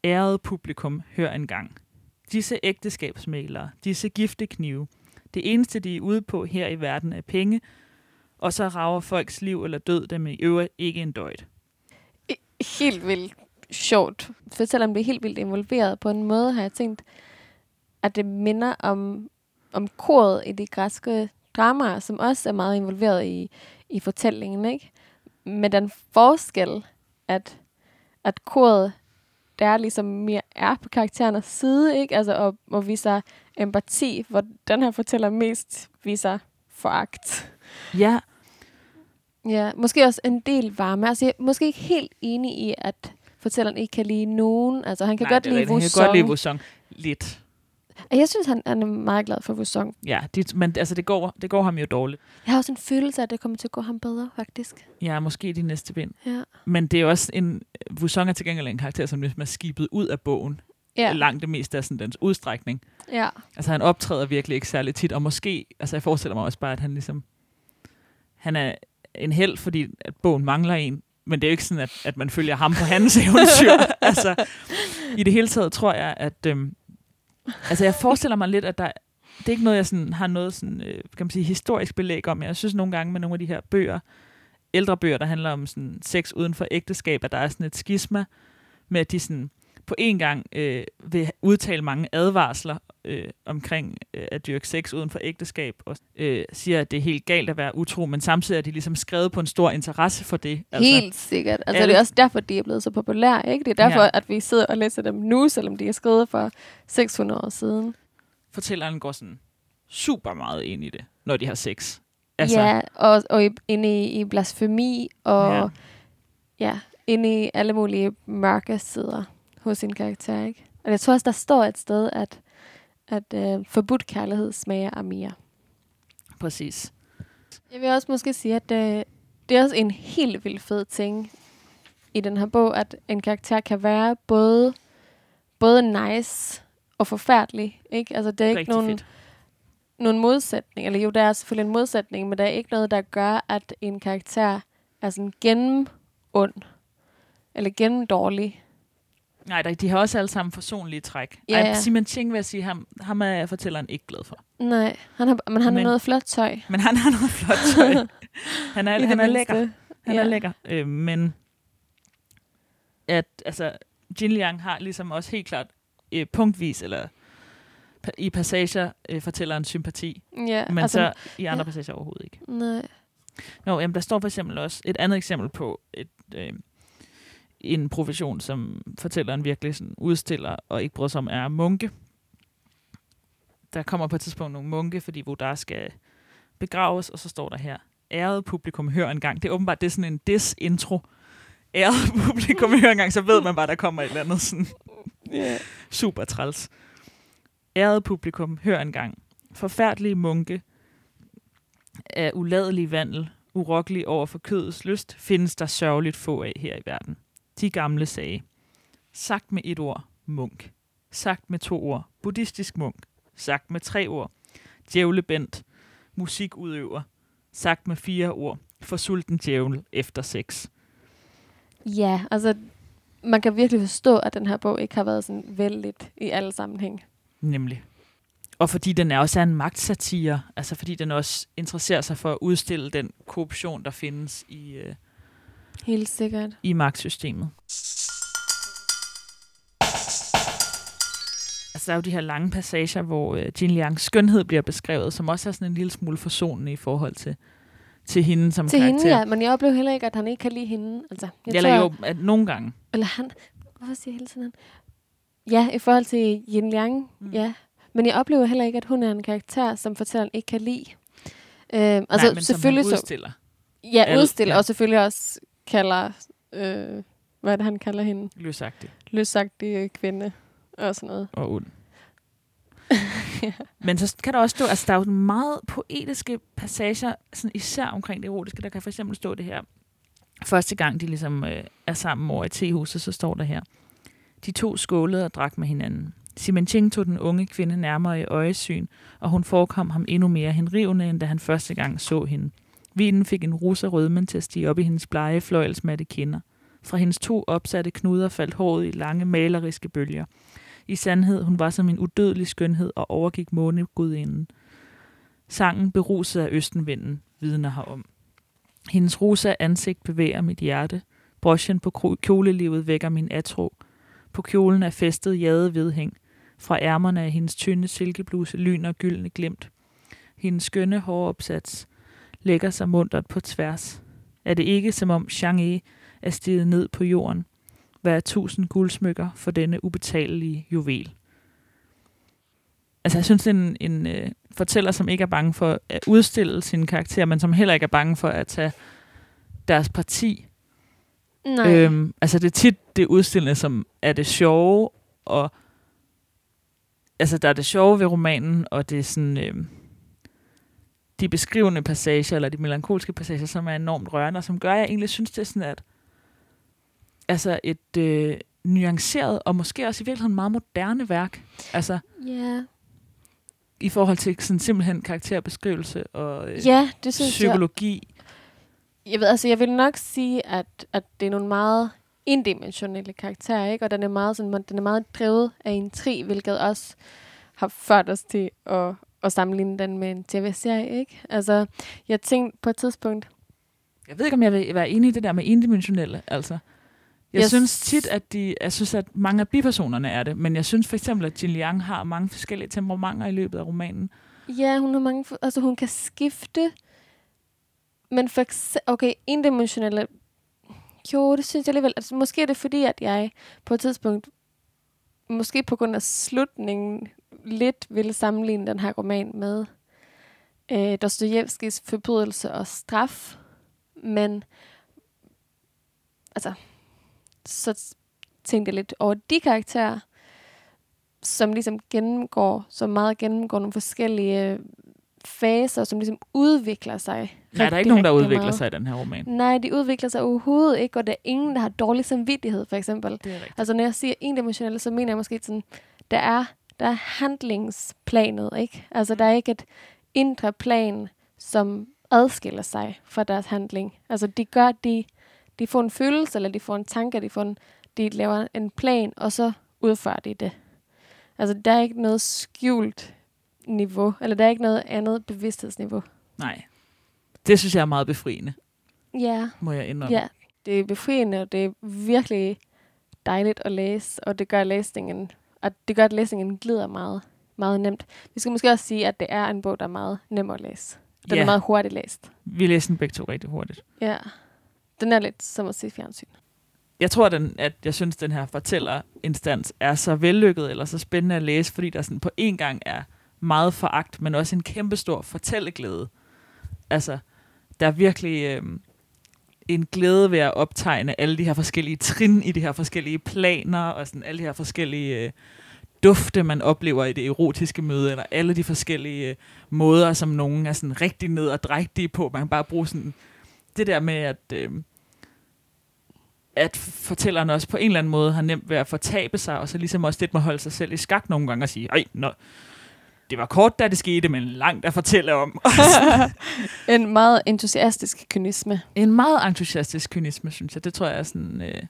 Ærede publikum, hør engang. Disse ægteskabsmalere, disse gifteknive, det eneste, de er ude på her i verden, er penge, og så rager folks liv eller død dem i øvrigt ikke en døjt. Helt vildt sjovt. For selvom det er helt vildt involveret på en måde, har jeg tænkt, at det minder om, om koret i de græske dramaer, som også er meget involveret i, i fortællingen, ikke? Med den forskel, at, at koret der ligesom mere er på karakterernes side, ikke? Altså, og, og viser empati, hvor den her fortæller mest viser foragt. Ja. Ja, måske også en del varme. Altså, jeg er måske ikke helt enig i, at fortælleren ikke kan lide nogen. Altså, han kan Nej, godt lide rigtigt. Han kan godt lide Wusong. Lidt. Jeg synes, han, han er meget glad for Wusong. Ja, det, men altså, det går, det går ham jo dårligt. Jeg har også en følelse af, at det kommer til at gå ham bedre, faktisk. Ja, måske de næste bind. Ja. Men det er også en... Wusong er til gengæld en karakter, som ligesom er skibet ud af bogen. Ja. Langt det meste af sådan dens udstrækning. ja. Altså, han optræder virkelig ikke særlig tit, og måske... Altså, jeg forestiller mig også bare, at han ligesom... Han er en held, fordi at bogen mangler en, men det er jo ikke sådan, at, at man følger ham på hans eventyr. altså, i det hele taget tror jeg, at... Øhm, altså, jeg forestiller mig lidt, at der... Det er ikke noget, jeg sådan, har noget sådan, øh, kan man sige, historisk belæg om. Jeg synes nogle gange med nogle af de her bøger, ældre bøger, der handler om sådan, sex uden for ægteskab, at der er sådan et skisma med, at de sådan, på en gang øh, vil udtale mange advarsler øh, omkring øh, at dyrke sex uden for ægteskab, og øh, siger, at det er helt galt at være utro, men samtidig er de ligesom skrevet på en stor interesse for det. Altså, Helt sikkert. Altså, alle- det er også derfor, de er blevet så populære. Ikke? Det er derfor, Ja. at vi sidder og læser dem nu, selvom de er skrevet for 600 år siden. Fortælleren går sådan super meget ind i det, når de har sex. Altså, ja, og, og i, inde i, i blasfemi, og Ja. ja. ja, inde i alle mulige mørke sider hos sin karakter. Ikke? Og jeg tror også, der står et sted, at, at øh, forbudt kærlighed smager af mere. præcis. Jeg vil også måske sige, at øh, det er også en helt vildt fed ting i den her bog, at en karakter kan være både, både nice og forfærdelig. Ikke? Altså, det er ikke Rigtig nogen, fedt. nogen modsætning. Eller jo, der er selvfølgelig en modsætning, men der er ikke noget, der gør, at en karakter er sådan gennem ond. Eller gennem dårlig. Nej, de har også alle sammen forsonlige træk. Ja, Ej, ja. Simon Ching vil jeg sige, ham, ham er fortælleren ikke glad for. Nej, han har, men han Men- har noget flot tøj. Men han har noget flot tøj. Han er, I han er lækker. Han Ja. er lækker. Øh, men at altså, Jin Liang har ligesom også helt klart øh, punktvis, eller i passager øh, fortæller en sympati, Ja, men altså, så i andre passager overhovedet ikke. Nej. Nå, jamen, der står for eksempel også et andet eksempel på et, øh, en profession, som fortælleren virkelig sådan udstiller og ikke bryder sig om, er munke. Der kommer på et tidspunkt nogle munke, fordi Vodar skal begraves, og så står der her, æret publikum, hør en gang. Det er åbenbart, det er sådan en dis-intro. Æret publikum, hør en gang, så ved man bare, der kommer et eller andet sådan Yeah. super træls. Æret publikum, hør en gang. Forfærdelige munke af uladelig vandel, urokkelig over for kødets lyst, findes der sørgeligt få af her i verden. De gamle sagde. Sagt med et ord, munk. Sagt med to ord, buddhistisk munk. Sagt med tre ord, djævlebent, musikudøver. Sagt med fire ord, forsulten djævel efter sex. Ja, altså, man kan virkelig forstå, at den her bog ikke har været sådan vældigt i alle sammenhæng. Nemlig. Og fordi den er også er en magtsatire, altså fordi den også interesserer sig for at udstille den korruption, der findes i, øh, Helt sikkert. i magtsystemet. Altså, der er jo de her lange passager, hvor øh, Jin Liangs skønhed bliver beskrevet, som også er sådan en lille smule forsonende i forhold til, til hende som Til karakter. hende, ja. Men jeg oplever heller ikke, at han ikke kan lide hende. Altså, jeg Eller tror, jo, at nogle gange. Eller han... Hvorfor siger jeg hele tiden han? Ja, i forhold til Yin Liang, Mm. ja. Men jeg oplever heller ikke, at hun er en karakter, som fortælleren ikke kan lide. Øhm, altså, Nej, men selvfølgelig som han så... udstiller. Ja, udstiller, ja. og selvfølgelig også kalder... Øh, hvad er det, han kalder hende? Løsagtigt Løsagtig kvinde og sådan noget. og ond. Men så kan der også stå, altså der er jo meget poetiske passager, sådan især omkring det erotiske. Der kan for eksempel stå det her. Første gang de ligesom øh, er sammen over i tehuset, så står der her. De to skålede og drak med hinanden. Simon Ching tog den unge kvinde nærmere i øjesyn, og hun forekom ham endnu mere henrivende, end da han første gang så hende. Vinen fik en rus rødmen til at stige op i hendes blege, fløjelsmatte kinder. Fra hendes to opsatte knuder faldt håret i lange, maleriske bølger. I sandhed, hun var som en udødelig skønhed og overgik månegudinden. Sangen beruset af østenvinden, vidner herom. Hendes rosa ansigt bevæger mit hjerte. Broschen på kjolelivet vækker min atro. På kjolen er festet jade vedhæng. Fra ærmerne af hendes tynde silkebluse lyner gyldne glimt. Hendes skønne håropsats lægger sig muntert på tværs. Er det ikke som om Chang'e er stiget ned på jorden? Hver tusind guldsmykker for denne ubetalelige juvel. Altså, jeg synes, er en, en øh, fortæller, som ikke er bange for at udstille sine karakterer, men som heller ikke er bange for at tage deres parti. Nej. Øhm, altså, det er tit det udstillende, som er det sjove, og altså, der er det sjove ved romanen, og det er sådan... Øh, de beskrivende passager, eller de melankolske passager, som er enormt rørende, og som gør, at jeg egentlig synes, det er sådan, at altså et øh, nuanceret, og måske også i virkeligheden meget moderne værk. Altså, ja. i forhold til sådan simpelthen karakterbeskrivelse og øh, ja, det synes jeg. psykologi. Jeg ved, altså, jeg vil nok sige, at, at det er nogle meget indimensionelle karakterer, ikke? Og den er meget, sådan, den er meget drevet af en tri, hvilket også har ført os til at, at sammenligne den med en tv-serie, ikke? Altså, jeg tænkte på et tidspunkt, Jeg ved ikke, om jeg vil være enig i det der med indimensionelle. Altså. Jeg Jeg synes tit, at de, jeg synes, at mange af bipersonerne er det, men jeg synes for eksempel, at Jin Liang har mange forskellige temperamenter i løbet af romanen. ja, hun har mange, altså hun kan skifte, men for okay, indimensionelle, jo, det synes jeg alligevel, altså måske er det fordi, at jeg på et tidspunkt, måske på grund af slutningen, lidt ville sammenligne den her roman med øh, Dostojevskis Forbrydelser og straf, men altså, så tænkte jeg lidt over de karakterer, som ligesom gennemgår, som meget gennemgår nogle forskellige øh, faser, som ligesom udvikler sig. Nej, der er rigtig, ikke nogen, der rigtig udvikler meget. sig i den her roman. Nej, de udvikler sig overhovedet ikke, og der er ingen, der har dårlig samvittighed, for eksempel. Det er rigtigt. Altså, når jeg siger endimensionelle, så mener jeg måske sådan, der er, der er handlingsplanet, ikke? Altså, der er ikke et indre plan, som adskiller sig fra deres handling. Altså, de gør, de, de får en følelse, eller de får en tanke, de, får en, de laver en plan, og så udfører de det. Altså, der er ikke noget skjult niveau, eller der er ikke noget andet bevidsthedsniveau. Nej. Det synes jeg er meget befriende, Ja, må jeg indrømme. ja. Det er befriende, og det er virkelig dejligt at læse, og det gør læsningen, at det gør, at læsningen glider meget, meget nemt. Vi skal måske også sige, at det er en bog, der er meget nem at læse. Den Ja. er meget hurtigt læst. Vi læser den begge to rigtig hurtigt. Ja. Den er lidt som at se fjernsyn. Jeg tror, den, at jeg synes, den her fortællerinstans er så vellykket eller så spændende at læse, fordi der sådan på en gang er meget foragt, men også en kæmpestor fortælleglæde. Altså, der er virkelig øh, en glæde ved at optegne alle de her forskellige trin i de her forskellige planer, og sådan alle de her forskellige øh, dufte, man oplever i det erotiske møde, eller alle de forskellige øh, måder, som nogen er sådan rigtig ned og drægtige på. Man kan bare bruge sådan det der med, at... Øh, at fortælleren også på en eller anden måde har nemt ved at fortabe sig, og så ligesom også lidt må holde sig selv i skak nogle gange og sige, ej, nå, det var kort, da det skete, men langt at fortælle om. En meget entusiastisk kynisme. en meget entusiastisk kynisme, synes jeg. Det tror jeg er sådan, øh,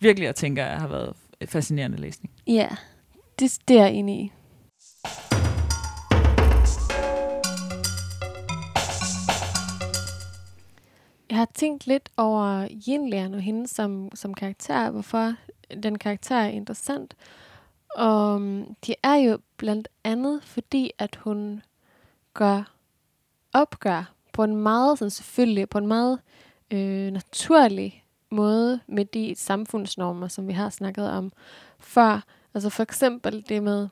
virkelig, jeg tænker, jeg har været fascinerende læsning. Ja, det, det er jeg enig i. jeg har tænkt lidt over Yin og hende som, som karakter, hvorfor den karakter er interessant. Og mm, øhm, det er jo blandt andet fordi, at hun gør opgør på en meget sådan selvfølgelig, på en meget øh, naturlig måde med de samfundsnormer, som vi har snakket om før. Altså for eksempel det med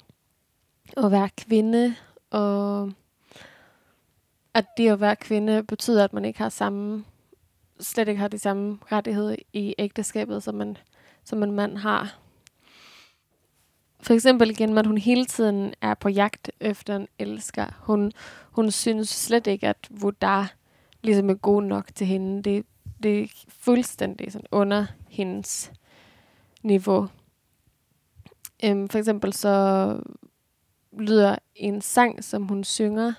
at være kvinde, og at det at være kvinde betyder, at man ikke har samme, slet ikke har de samme rettigheder i ægteskabet, som man, som en mand har. For eksempel igen, at hun hele tiden er på jagt efter en elsker. Hun, hun synes slet ikke, at Vodar ligesom er god nok til hende. Det, det er fuldstændig sådan under hendes niveau. Øhm, for eksempel så lyder en sang, som hun synger,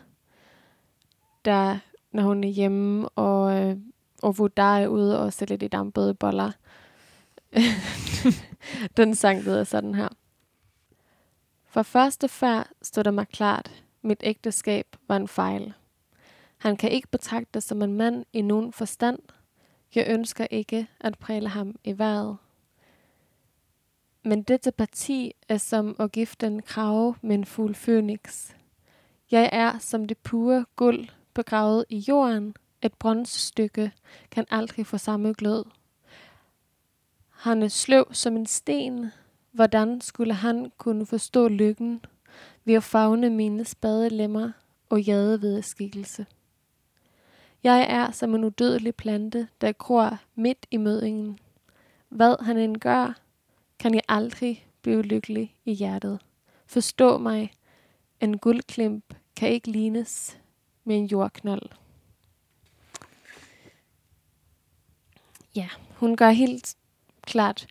der, når hun er hjemme, og, øh, og Vodar er ude og sætter de dampede boller. Den sang lyder sådan her. For første færd stod der mig klart, mit ægteskab var en fejl. Han kan ikke betragtes som en mand i nogen forstand. Jeg ønsker ikke at præle ham i vejret. Men dette parti er som at gifte en krave med en fugl fønix. Jeg er som det pure guld begravet i jorden. Et bronzestykke kan aldrig få samme glød. Han er sløv som en sten, Hvordan skulle han kunne forstå lykken ved at fagne mine spade lemmer og jade ved skikkelse? Jeg er som en udødelig plante, der gror midt i mødingen. Hvad han end gør, kan jeg aldrig blive lykkelig i hjertet. Forstå mig, en guldklimp kan ikke lignes med en jordknold. Ja, hun gør helt klart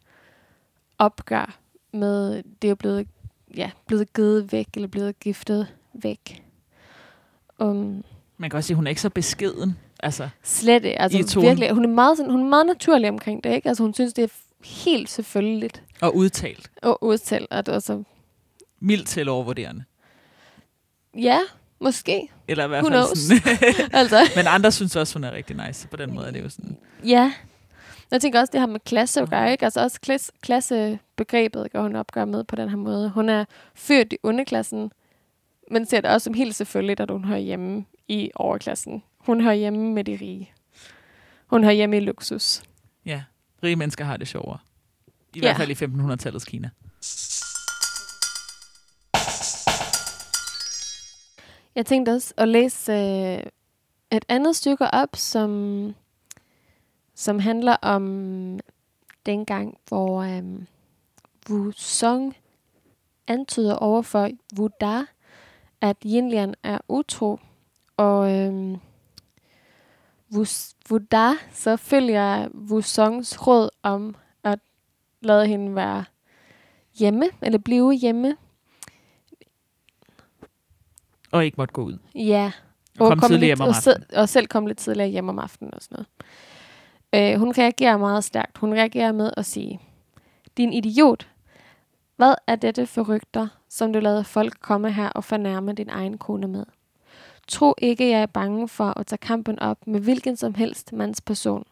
opgør med, det er blevet, ja, blevet givet væk, eller blevet giftet væk. Um, Man kan også sige, at hun er ikke så beskeden. Altså, slet ikke. Altså, virkelig, hun er, meget, sådan, hun er meget naturlig omkring det, ikke? Altså, hun synes, det er helt selvfølgeligt. Og udtalt. Og udtalt. At, altså, Mildt til overvurderende. Ja, måske. Eller i hvert fald sådan. altså. Men andre synes også, hun er rigtig nice. På den måde er det jo sådan. Ja, jeg tænker også, det har med klasse at gøre, ikke? Altså også klasse, klassebegrebet går hun opgør med på den her måde. Hun er født i underklassen, men ser det også som helt selvfølgelig, at hun hører hjemme i overklassen. Hun hører hjemme med de rige. Hun hører hjemme i luksus. Ja, rige mennesker har det sjovere. I ja. hvert fald i 1500-tallets Kina. Jeg tænkte også at læse øh, et andet stykke op, som som handler om dengang, hvor øhm, Wu Song antyder overfor Wu Da, at Yinlian er utro, og øhm, Wu, Wu Da så følger Wu Songs råd om at lade hende være hjemme, eller blive hjemme. Og ikke måtte gå ud. Ja. Og, og, komme lidt, og, og selv komme lidt tidligere hjem om aftenen og sådan noget. Øh, hun reagerer meget stærkt. Hun reagerer med at sige, din idiot, hvad er dette for rygter, som du lader folk komme her og fornærme din egen kone med? Tro ikke, jeg er bange for at tage kampen op med hvilken som helst mands person,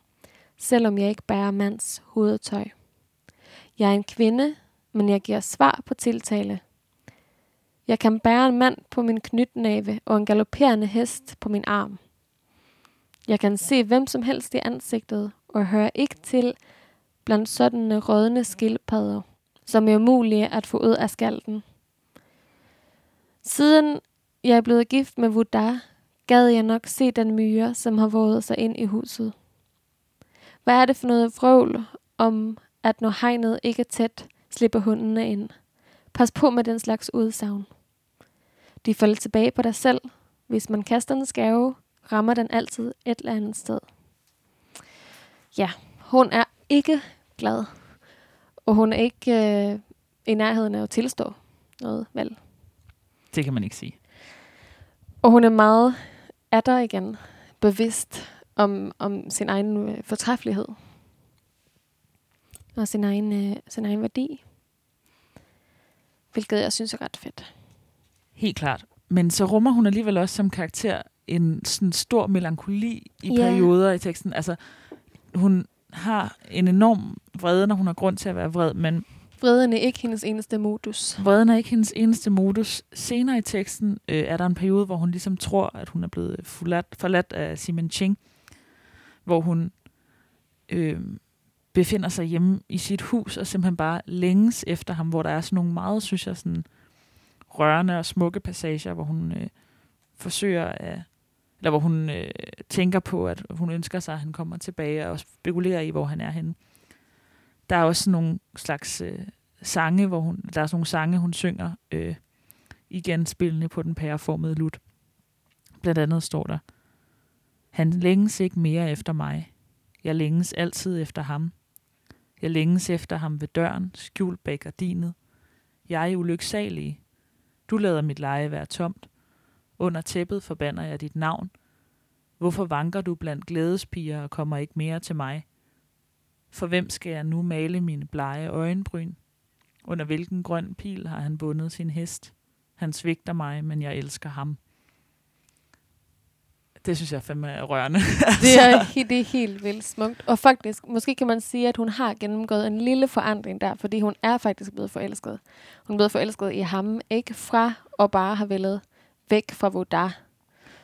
selvom jeg ikke bærer mands hovedtøj. Jeg er en kvinde, men jeg giver svar på tiltale. Jeg kan bære en mand på min knytnæve og en galopperende hest på min arm. Jeg kan se hvem som helst i ansigtet, og hører ikke til blandt sådanne rådne skildpadder, som er umulige at få ud af skalten. Siden jeg er blevet gift med Vuda, gad jeg nok se den myre, som har våget sig ind i huset. Hvad er det for noget vrøvl om, at når hegnet ikke er tæt, slipper hundene ind? Pas på med den slags udsagn. De falder tilbage på dig selv. Hvis man kaster en skæve, rammer den altid et eller andet sted. Ja, hun er ikke glad. Og hun er ikke øh, i nærheden af at tilstå noget, vel? Det kan man ikke sige. Og hun er meget er der igen bevidst om, om sin egen øh, fortræffelighed. Og sin egen, øh, sin egen værdi. Hvilket jeg synes er ret fedt. Helt klart. Men så rummer hun alligevel også som karakter en sådan stor melankoli i Ja. perioder i teksten. Altså, hun har en enorm vrede, når hun har grund til at være vred, men Vreden er ikke hendes eneste modus. vreden er ikke hendes eneste modus. Senere i teksten øh, er der en periode, hvor hun ligesom tror, at hun er blevet forladt, forladt af Simon Ching, hvor hun øh, befinder sig hjemme i sit hus og simpelthen bare længes efter ham, hvor der er sådan nogle meget, synes jeg, sådan rørende og smukke passager, hvor hun øh, forsøger at eller hvor hun øh, tænker på, at hun ønsker sig, at han kommer tilbage og spekulerer i, hvor han er henne. Der er også nogle slags øh, sange, hvor hun, der er sådan nogle sange, hun synger øh, igen spillende på den pæreformede lut. Blandt andet står der, han længes ikke mere efter mig. Jeg længes altid efter ham. Jeg længes efter ham ved døren, skjult bag gardinet. Jeg er ulyksalig. Du lader mit leje være tomt. Under tæppet forbander jeg dit navn. Hvorfor vanker du blandt glædespiger og kommer ikke mere til mig? For hvem skal jeg nu male mine blege øjenbryn? Under hvilken grøn pil har han bundet sin hest? Han svigter mig, men jeg elsker ham. Det synes jeg fandme er rørende. Det er, he- det er helt vildt smukt. Og faktisk, måske kan man sige, at hun har gennemgået en lille forandring der, fordi hun er faktisk blevet forelsket. Hun er blevet forelsket i ham, ikke fra og bare har vælget væk fra Vodar.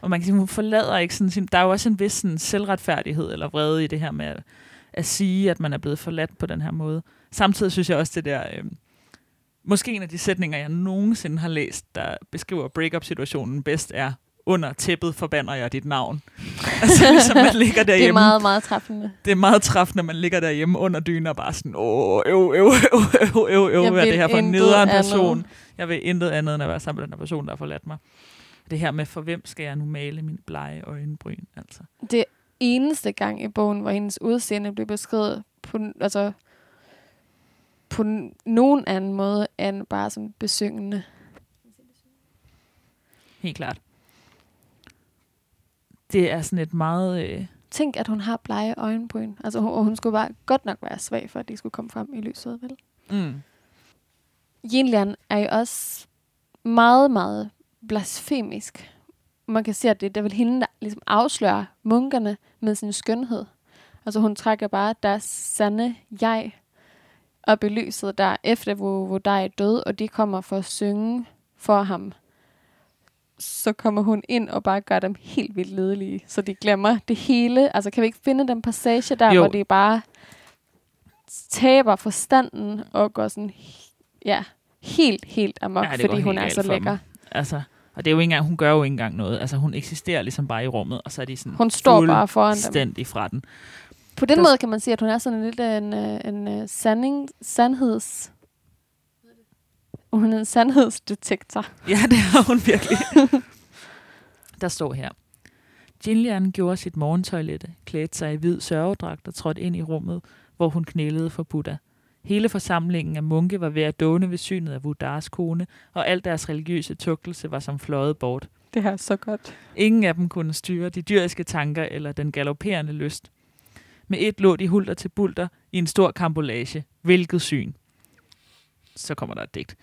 Og man kan sige, hun forlader ikke sådan sin... Der er jo også en vis sådan, selvretfærdighed eller vrede i det her med at, at sige, at man er blevet forladt på den her måde. Samtidig synes jeg også, det der... Øh, måske en af de sætninger, jeg nogensinde har læst, der beskriver breakup-situationen bedst, er under tæppet forbander jeg dit navn. altså, ligesom man ligger derhjemme. Det er meget, meget træffende. det er meget træffende, man ligger derhjemme under dynen og bare sådan, åh, øv, øv, øv, øv, øv, øv, Jeg hvad er det her for en nederen andet. person? Jeg vil intet andet, end at være sammen med den her person, der har forladt mig. Det her med, for hvem skal jeg nu male min blege øjenbryn? Altså. Det eneste gang i bogen, hvor hendes udseende blev beskrevet på, altså, på nogen anden måde end bare som besyngende. Helt klart. Det er sådan et meget... Øh, Tænk, at hun har blege øjenbryn. Altså, hun, og hun skulle bare godt nok være svag, for at de skulle komme frem i lyset, vel? mm, Yinlian er jo også meget, meget blasfemisk. Man kan se, at det, det er vel hende, der ligesom afslører munkerne med sin skønhed. Altså hun trækker bare deres sande jeg op i lyset, der efter hvor, hvor der er død, og de kommer for at synge for ham. Så kommer hun ind og bare gør dem helt vildt ledelige, så de glemmer det hele. Altså kan vi ikke finde den passage der, Jo. hvor de bare taber forstanden og går sådan ja, helt, helt amok, Ja, fordi hun er så lækker. altså, og det er jo ikke engang, hun gør jo ikke engang noget. Altså, hun eksisterer ligesom bare i rummet, og så er de sådan Hun står bare foran dem. fra den. På den Der- måde kan man sige, at hun er sådan lidt en, øh, en øh, sanding, sandheds... Hun er en sandhedsdetektor. Ja, det har hun virkelig. Der står her. Jinlian gjorde sit morgentoilette, klædte sig i hvid sørgedragt og trådte ind i rummet, hvor hun knælede for Buddha. Hele forsamlingen af munke var ved at dåne ved synet af Buddhas kone, og al deres religiøse tukkelse var som fløjet bort. Det er så godt. Ingen af dem kunne styre de dyriske tanker eller den galopperende lyst. Med et lå de hulter til bulter i en stor kambolage. Hvilket syn. Så kommer der et digt.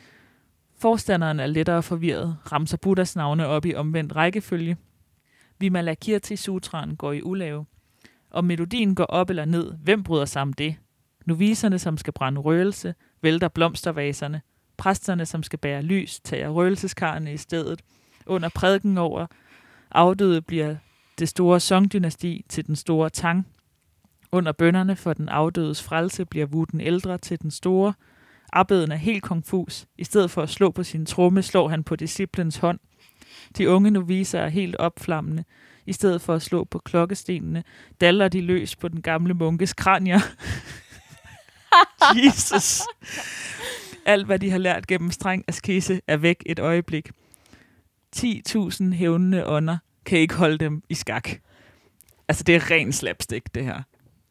Forstanderen er lettere forvirret, ramser Buddhas navne op i omvendt rækkefølge. Vimalakirti Sutraen går i ulave. Om melodien går op eller ned, hvem bryder sig om det? Noviserne, som skal brænde røgelse, vælter blomstervaserne. Præsterne, som skal bære lys, tager røgelseskarne i stedet. Under prædiken over afdøde bliver det store Song-dynasti til den store Tang. Under bønderne for den afdødes frelse bliver Wu den ældre til den store. Abbeden er helt konfus. I stedet for at slå på sin tromme, slår han på disciplens hånd. De unge noviser er helt opflammende. I stedet for at slå på klokkestenene, daller de løs på den gamle munkes kranier. Jesus. Alt, hvad de har lært gennem streng askese, er væk et øjeblik. 10.000 hævnende ånder kan ikke holde dem i skak. Altså, det er ren slapstick, det her.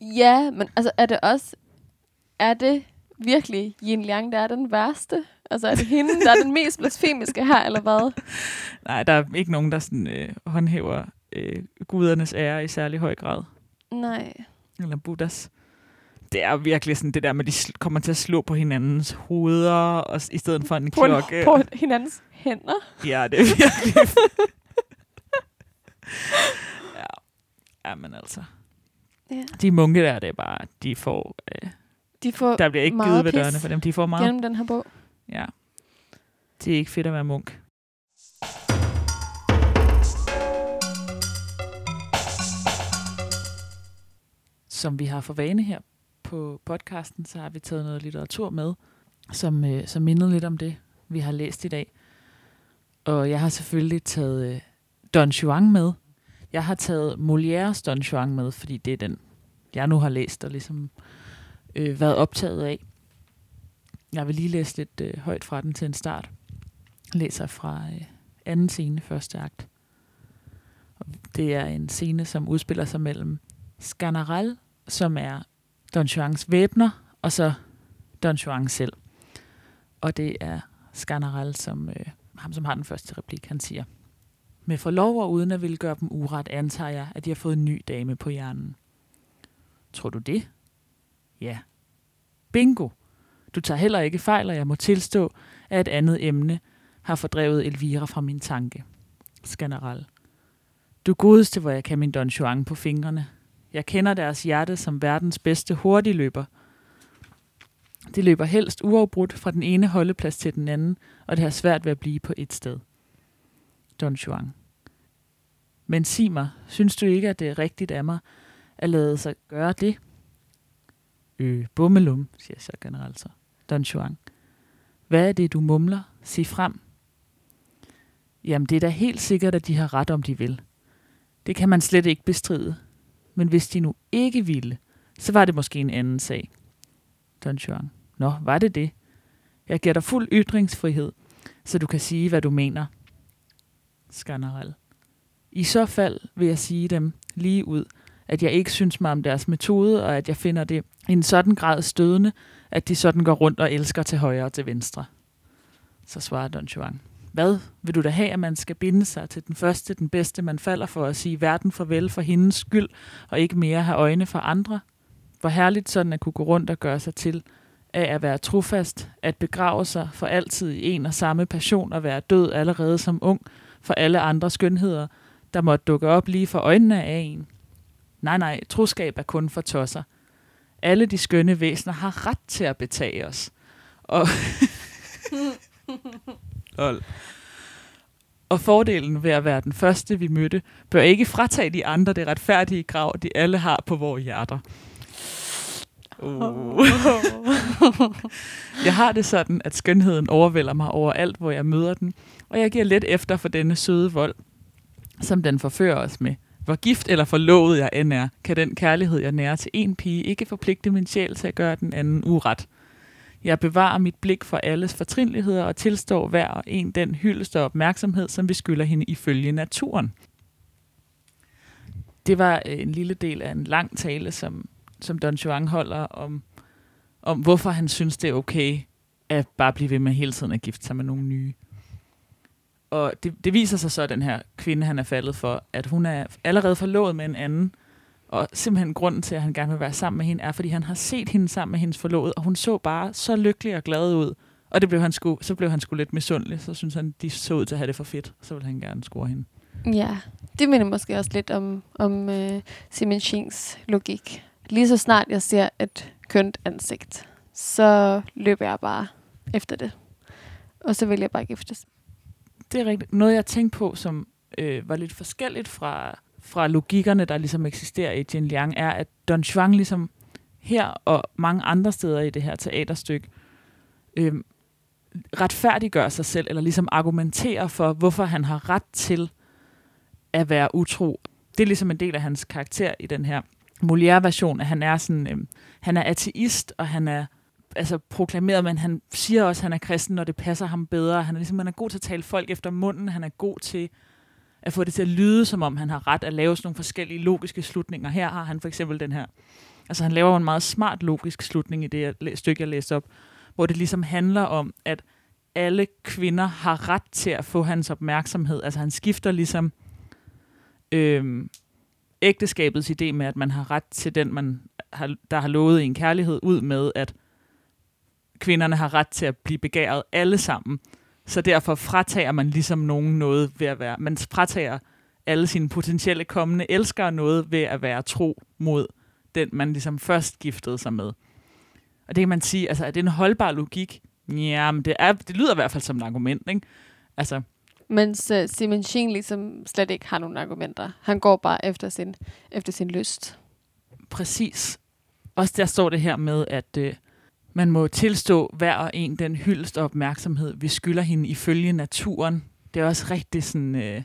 Ja, men altså er det også... Er det virkelig Yin Liang, der er den værste? Altså er det hende, der er den mest blasfemiske her, eller hvad? Nej, der er ikke nogen, der sådan, øh, håndhæver øh, gudernes ære i særlig høj grad. Nej. Eller Buddhas. Det er virkelig sådan det der med, at de kommer til at slå på hinandens hoveder, og, i stedet for en På, en, klokke. på hinandens hænder. Ja, det er virkelig... ja. ja, men altså. Ja. De munke der, det er bare, de får, øh, De får der bliver ikke givet ved dørene for dem. De får meget. gennem den her bog. Ja. Det er ikke fedt at være munk. Som vi har for vane her på podcasten, så har vi taget noget litteratur med, som, øh, som mindede lidt om det, vi har læst i dag. Og jeg har selvfølgelig taget øh, Don Juan med. Jeg har taget Molières Don Juan med, fordi det er den, jeg nu har læst og ligesom øh, været optaget af. Jeg vil lige læse lidt øh, højt fra den til en start. Jeg læser fra øh, anden scene, første akt. Det er en scene, som udspiller sig mellem Skanaral, som er Don Juans væbner, og så Don Juan selv. Og det er Skanaral, som, øh, ham, som har den første replik, han siger. Med forlov og uden at ville gøre dem uret, antager jeg, at de har fået en ny dame på hjernen. Tror du det? Ja. Bingo! Du tager heller ikke fejl, og jeg må tilstå, at et andet emne har fordrevet Elvira fra min tanke. Skanaral. Du godeste, hvor jeg kan min Don Juan på fingrene. Jeg kender deres hjerte som verdens bedste hurtigløber. Det løber helst uafbrudt fra den ene holdeplads til den anden, og det har svært ved at blive på et sted. Don Juan. Men sig mig, synes du ikke, at det er rigtigt af mig at lade sig gøre det? Øh, bummelum, siger så generelt så. Don Juan. Hvad er det, du mumler? Sig frem. Jamen, det er da helt sikkert, at de har ret, om de vil. Det kan man slet ikke bestride. Men hvis de nu ikke ville, så var det måske en anden sag. Don Juan. Nå, var det det? Jeg giver dig fuld ytringsfrihed, så du kan sige, hvad du mener. Skanderel. I så fald vil jeg sige dem lige ud, at jeg ikke synes mig om deres metode, og at jeg finder det i en sådan grad stødende, at de sådan går rundt og elsker til højre og til venstre. Så svarer Don Juan. Hvad vil du da have, at man skal binde sig til den første, den bedste, man falder for at sige verden farvel for hendes skyld, og ikke mere have øjne for andre? Hvor herligt sådan at kunne gå rundt og gøre sig til af at være trofast, at begrave sig for altid i en og samme passion og være død allerede som ung for alle andre skønheder, der måtte dukke op lige for øjnene af en. Nej, nej, troskab er kun for tosser. Alle de skønne væsener har ret til at betage os. Og, Lol. og fordelen ved at være den første, vi mødte, bør ikke fratage de andre det retfærdige grav, de alle har på vores hjerter. Uh. Jeg har det sådan, at skønheden overvælder mig over alt, hvor jeg møder den, og jeg giver let efter for denne søde vold, som den forfører os med. Hvor gift eller forlovet jeg end er, kan den kærlighed, jeg nærer til en pige, ikke forpligte min sjæl til at gøre den anden uret. Jeg bevarer mit blik for alles fortrinligheder og tilstår hver og en den hyldest og opmærksomhed, som vi skylder hende ifølge naturen. Det var øh, en lille del af en lang tale, som, som Don Juan holder om, om, hvorfor han synes, det er okay at bare blive ved med hele tiden at gifte sig med nogle nye. Og det, det viser sig så, at den her kvinde, han er faldet for, at hun er allerede forlovet med en anden, og simpelthen grunden til, at han gerne vil være sammen med hende, er, fordi han har set hende sammen med hendes forlovede, og hun så bare så lykkelig og glad ud. Og det blev han sgu, så blev han sgu lidt misundelig. Så synes han, de så ud til at have det for fedt. Så ville han gerne score hende. Ja, det minder måske også lidt om, om uh, Simon Chings logik. Lige så snart jeg ser et kønt ansigt, så løber jeg bare efter det. Og så vil jeg bare giftes. Det er rigtigt. Noget, jeg tænkte på, som øh, var lidt forskelligt fra, fra logikkerne, der ligesom eksisterer i Jin Liang, er, at Don Juan ligesom her og mange andre steder i det her teaterstykke øh, retfærdiggør sig selv, eller ligesom argumenterer for, hvorfor han har ret til at være utro. Det er ligesom en del af hans karakter i den her Molière-version, at han er sådan, øh, han er ateist, og han er altså proklameret, men han siger også, at han er kristen, når det passer ham bedre. Han er, ligesom, han er god til at tale folk efter munden. Han er god til at få det til at lyde, som om han har ret at lave sådan nogle forskellige logiske slutninger. Her har han for eksempel den her. Altså han laver en meget smart logisk slutning i det stykke, jeg læste op, hvor det ligesom handler om, at alle kvinder har ret til at få hans opmærksomhed. Altså han skifter ligesom øh, ægteskabets idé med, at man har ret til den, man har, der har lovet en kærlighed, ud med, at kvinderne har ret til at blive begæret alle sammen. Så derfor fratager man ligesom nogen noget ved at være. Man fratager alle sine potentielle kommende elskere noget ved at være tro mod den, man ligesom først giftede sig med. Og det kan man sige, altså er det en holdbar logik? Ja, men det, er, det lyder i hvert fald som et argument, ikke? Altså, Mens uh, Simon Sheen ligesom slet ikke har nogen argumenter. Han går bare efter sin, efter sin lyst. præcis. Også der står det her med, at øh, man må tilstå hver og en den hyldest og opmærksomhed, vi skylder hende ifølge naturen. Det er også rigtig sådan øh,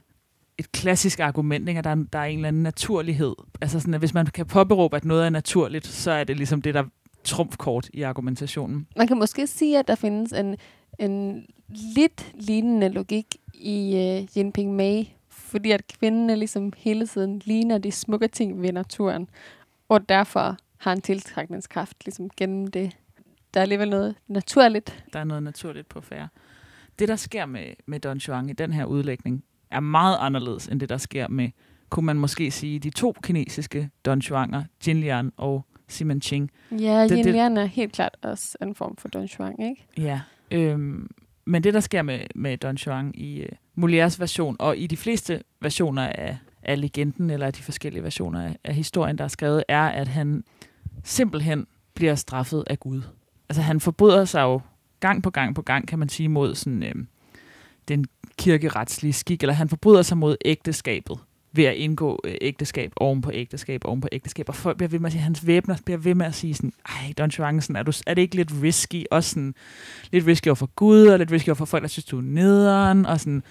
et klassisk argument, ikke? at der, er- der er en eller anden naturlighed. Altså sådan, at hvis man kan påberåbe, at noget er naturligt, så er det ligesom det, der trumfkort i argumentationen. Man kan måske sige, at der findes en, en lidt lignende logik i øh, Jinping Mei, fordi at kvinderne ligesom hele tiden ligner de smukke ting ved naturen, og derfor har en tiltrækningskraft ligesom gennem det. Der er alligevel noget naturligt. Der er noget naturligt på færre. Det, der sker med, med Don Juan i den her udlægning, er meget anderledes end det, der sker med, kunne man måske sige, de to kinesiske Don Juaner, Jin Lian og Simon Ching. Ja, Det- Yin Lian er helt klart også en form for Don Juan, ikke? Ja. Øhm, men det, der sker med, med Don Juan i uh, Molières version, og i de fleste versioner af, af legenden, eller af de forskellige versioner af, af historien, der er skrevet, er, at han simpelthen bliver straffet af Gud. Altså han forbryder sig jo gang på gang på gang, kan man sige, mod sådan, øh, den kirkeretslige skik, eller han forbryder sig mod ægteskabet ved at indgå øh, ægteskab oven på ægteskab oven på ægteskab. Og folk bliver ved med at sige, hans væbner bliver ved med at sige sådan, ej, Don Juan, sådan, er, du, er det ikke lidt risky? Også sådan, lidt risky over for Gud, og lidt risky over for folk, der synes, du er nederen, og sådan,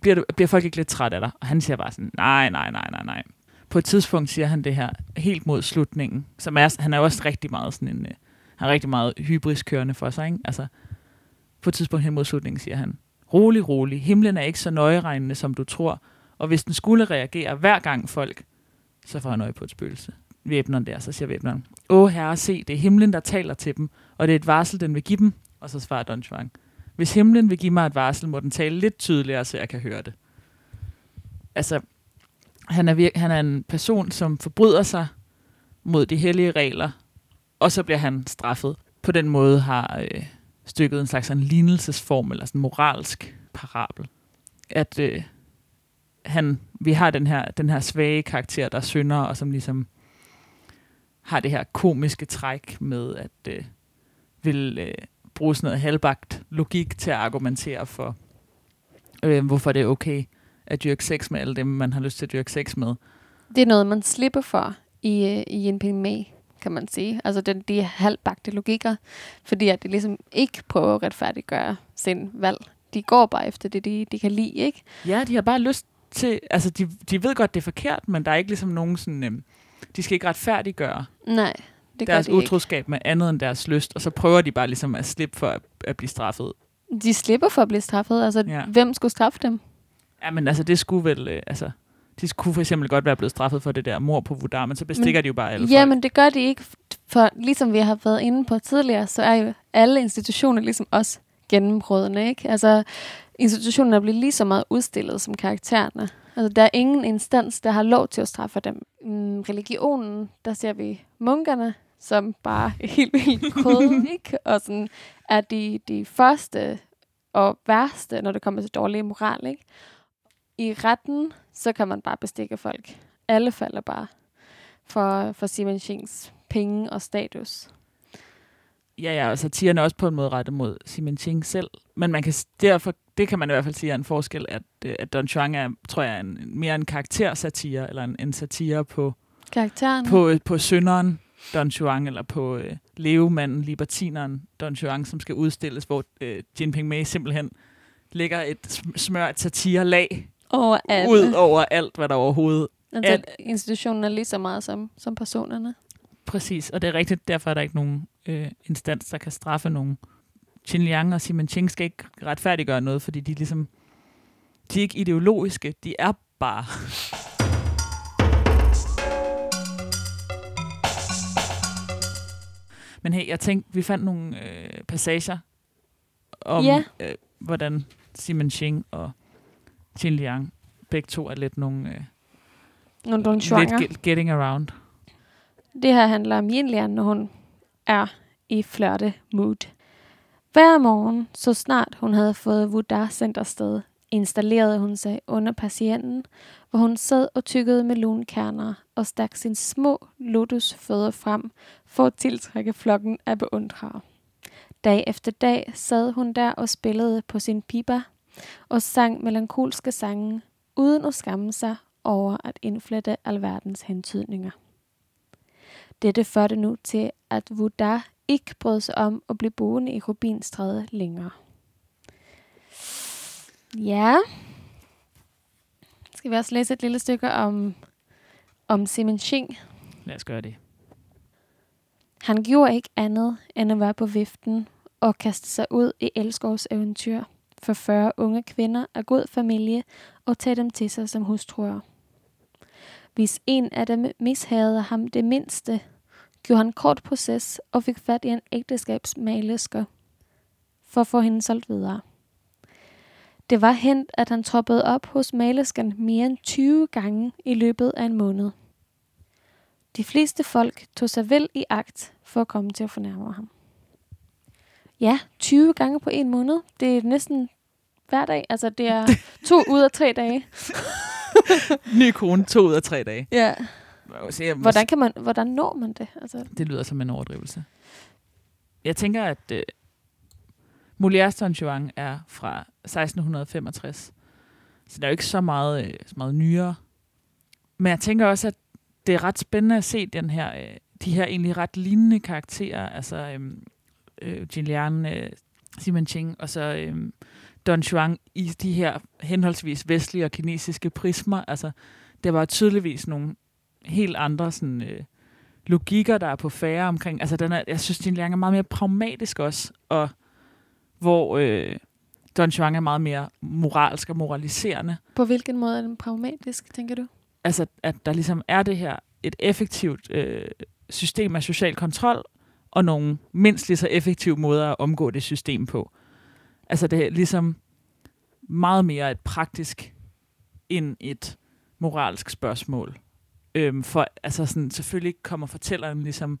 bliver, du, bliver folk ikke lidt træt af dig? Og han siger bare sådan, nej, nej, nej, nej, nej. På et tidspunkt siger han det her helt mod slutningen, som er, han er også rigtig meget sådan en, øh, har rigtig meget hybris kørende for sig, ikke? Altså, på et tidspunkt hen mod slutningen siger han, rolig, rolig, himlen er ikke så nøjeregnende, som du tror, og hvis den skulle reagere hver gang folk, så får han øje på et spøgelse. Væbneren der, så siger væbneren, Åh herre, se, det er himlen, der taler til dem, og det er et varsel, den vil give dem. Og så svarer Don Juan, hvis himlen vil give mig et varsel, må den tale lidt tydeligere, så jeg kan høre det. Altså, han er, virke, han er en person, som forbryder sig mod de hellige regler, og så bliver han straffet. På den måde har øh, stykket en slags en lignelsesform, eller sådan en moralsk parabel. At øh, han, vi har den her, den her svage karakter, der synder, og som ligesom har det her komiske træk med at øh, vil øh, bruge sådan noget halvbagt logik til at argumentere for, øh, hvorfor det er okay at dyrke sex med alle dem, man har lyst til at dyrke sex med. Det er noget, man slipper for i, øh, i en Mei, kan man sige. Altså den, de halvbagte logikker, fordi at de ligesom ikke prøver at retfærdiggøre sin valg. De går bare efter det, de, de kan lide, ikke? Ja, de har bare lyst til, altså de, de ved godt, det er forkert, men der er ikke ligesom nogen sådan, øh, de skal ikke retfærdiggøre Nej, det deres de ikke. utroskab med andet end deres lyst, og så prøver de bare ligesom at slippe for at, at blive straffet. De slipper for at blive straffet. Altså, Ja. ja. hvem skulle straffe dem? Ja, men altså, det skulle vel, øh, altså, de skulle for eksempel godt være blevet straffet for det der mor på Vudar, men så bestikker Men- de jo bare alle Ja, folk. men det gør de ikke. For ligesom vi har været inde på tidligere, så er jo alle institutioner ligesom også gennembrudende, ikke? Altså, institutionerne bliver lige så meget udstillet som karaktererne. Altså, der er ingen instans, der har lov til at straffe dem. Mm, religionen, der ser vi munkerne, som bare er helt vildt krøde, ikke? Og sådan er de, de første og værste, når det kommer til dårlig moral, ikke? I retten, så kan man bare bestikke folk. Alle falder bare for, for Simon Chings penge og status. Ja, ja, og satiren er også på en måde rettet mod Simon Ching selv. Men man kan, derfor, det kan man i hvert fald sige er en forskel, at, øh, at Don Juan er, tror jeg, en, mere en karaktersatire, eller en, en satire på, Karakteren. på, øh, på synderen Don Juan, eller på øh, levemanden, libertineren Don Juan, som skal udstilles, hvor øh, Jinping Mei simpelthen lægger et sm- smørt satirelag over alt. ud over alt, hvad der overhovedet Altså, alt. institutionen er lige så meget som, som personerne. Præcis, og det er rigtigt, derfor er der ikke nogen øh, instans, der kan straffe nogen. Qin Liang og Simon Ching skal ikke retfærdiggøre noget, fordi de er ligesom, de er ikke ideologiske, de er bare. Men hey, jeg tænkte, vi fandt nogle øh, passager om, Ja. øh, hvordan Simon Ching og Qin Liang begge to er lidt nogle øh, Nogle Don Juaner. lidt get- getting around. Det her handler om Yin Lian, når hun er i flørte mood. Hver morgen, så snart hun havde fået Wudar sendt afsted installerede hun sig under patienten, hvor hun sad og tykkede melonkerner og stak sine små lotusfødder frem for at tiltrække flokken af beundrere. Dag efter dag sad hun der og spillede på sin pipa og sang melankolske sange, uden at skamme sig over at indflette alverdens hentydninger. Dette førte nu til, at Vuda ikke brød sig om at blive boende i Rubinstræde længere. Ja. Skal vi også læse et lille stykke om, om Simon Ching? Lad os gøre det. Han gjorde ikke andet end at være på viften og kaste sig ud i Elskovs eventyr for 40 unge kvinder af god familie og tage dem til sig som hustruer. Hvis en af dem mishavede ham det mindste, gjorde han kort proces og fik fat i en ægteskabsmalesker for at få hende solgt videre. Det var hent, at han troppede op hos malesken mere end 20 gange i løbet af en måned. De fleste folk tog sig vel i akt for at komme til at fornærme ham. Ja, 20 gange på en måned. Det er næsten hver dag. Altså, det er to ud af tre dage. Ny kone, to ud af tre dage. Ja. Se, jeg må Hvordan, kan man, hvordan når man det? Altså, Det lyder som en overdrivelse. Jeg tænker, at øh, Molière's Don Juan er fra 1665. Så der er jo ikke så meget, øh, så meget nyere. Men jeg tænker også, at det er ret spændende at se den her, øh, de her egentlig ret lignende karakterer. Altså øh, øh, Jin øh, Simon Ching og så øh, Don Juan i de her henholdsvis vestlige og kinesiske prismer. Altså, det var tydeligvis nogle helt andre sådan, øh, logikker, der er på færre omkring. Altså, den er, jeg synes, Jin Liang er meget mere pragmatisk også, og hvor øh, Don Juan er meget mere moralsk og moraliserende. på hvilken måde er den pragmatisk, tænker du? Altså, at der ligesom er det her et effektivt øh, system af social kontrol, og nogle mindst lige så effektive måder at omgå det system på. Altså, det er ligesom meget mere et praktisk end et moralsk spørgsmål. Øhm, for altså sådan, selvfølgelig kommer fortælleren ligesom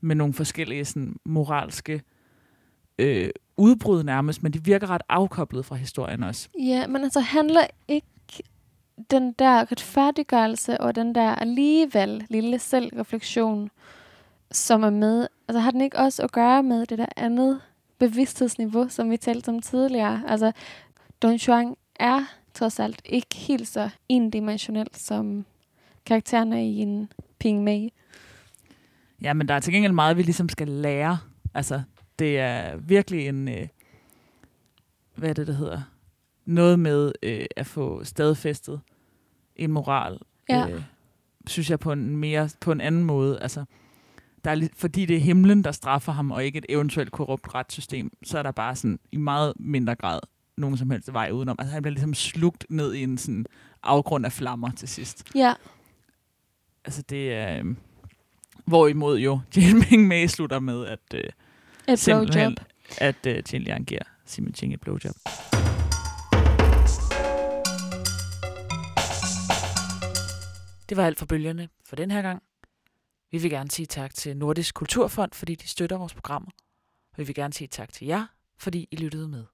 med nogle forskellige sådan, moralske øh, udbrud nærmest, men de virker ret afkoblet fra historien også. Ja, men altså handler ikke den der retfærdiggørelse og den der alligevel lille selvreflektion, som er med, altså har den ikke også at gøre med det der andet bevidsthedsniveau, som vi talte om tidligere? Altså, Don Juan er trods alt ikke helt så endimensionel som karaktererne i en Ping Mei. Ja, men der er til gengæld meget, vi ligesom skal lære. Altså, det er virkelig en... Øh, hvad er det, der hedder? Noget med øh, at få stadfæstet en moral. Ja. Øh, synes jeg på en mere på en anden måde. Altså, der er, fordi det er himlen, der straffer ham, og ikke et eventuelt korrupt retssystem, så er der bare sådan i meget mindre grad nogen som helst vej udenom. Altså, han bliver ligesom slugt ned i en sådan afgrund af flammer til sidst. Ja, Altså, det er... Øh, hvorimod jo Jin Ming Mei slutter med, at... Øh, et Simpelthen. blowjob. at uh, Jin Liang giver Simon Ching et blowjob. Det var alt for bølgerne for den her gang. Vi vil gerne sige tak til Nordisk Kulturfond, fordi de støtter vores programmer. Og vi vil gerne sige tak til jer, fordi I lyttede med.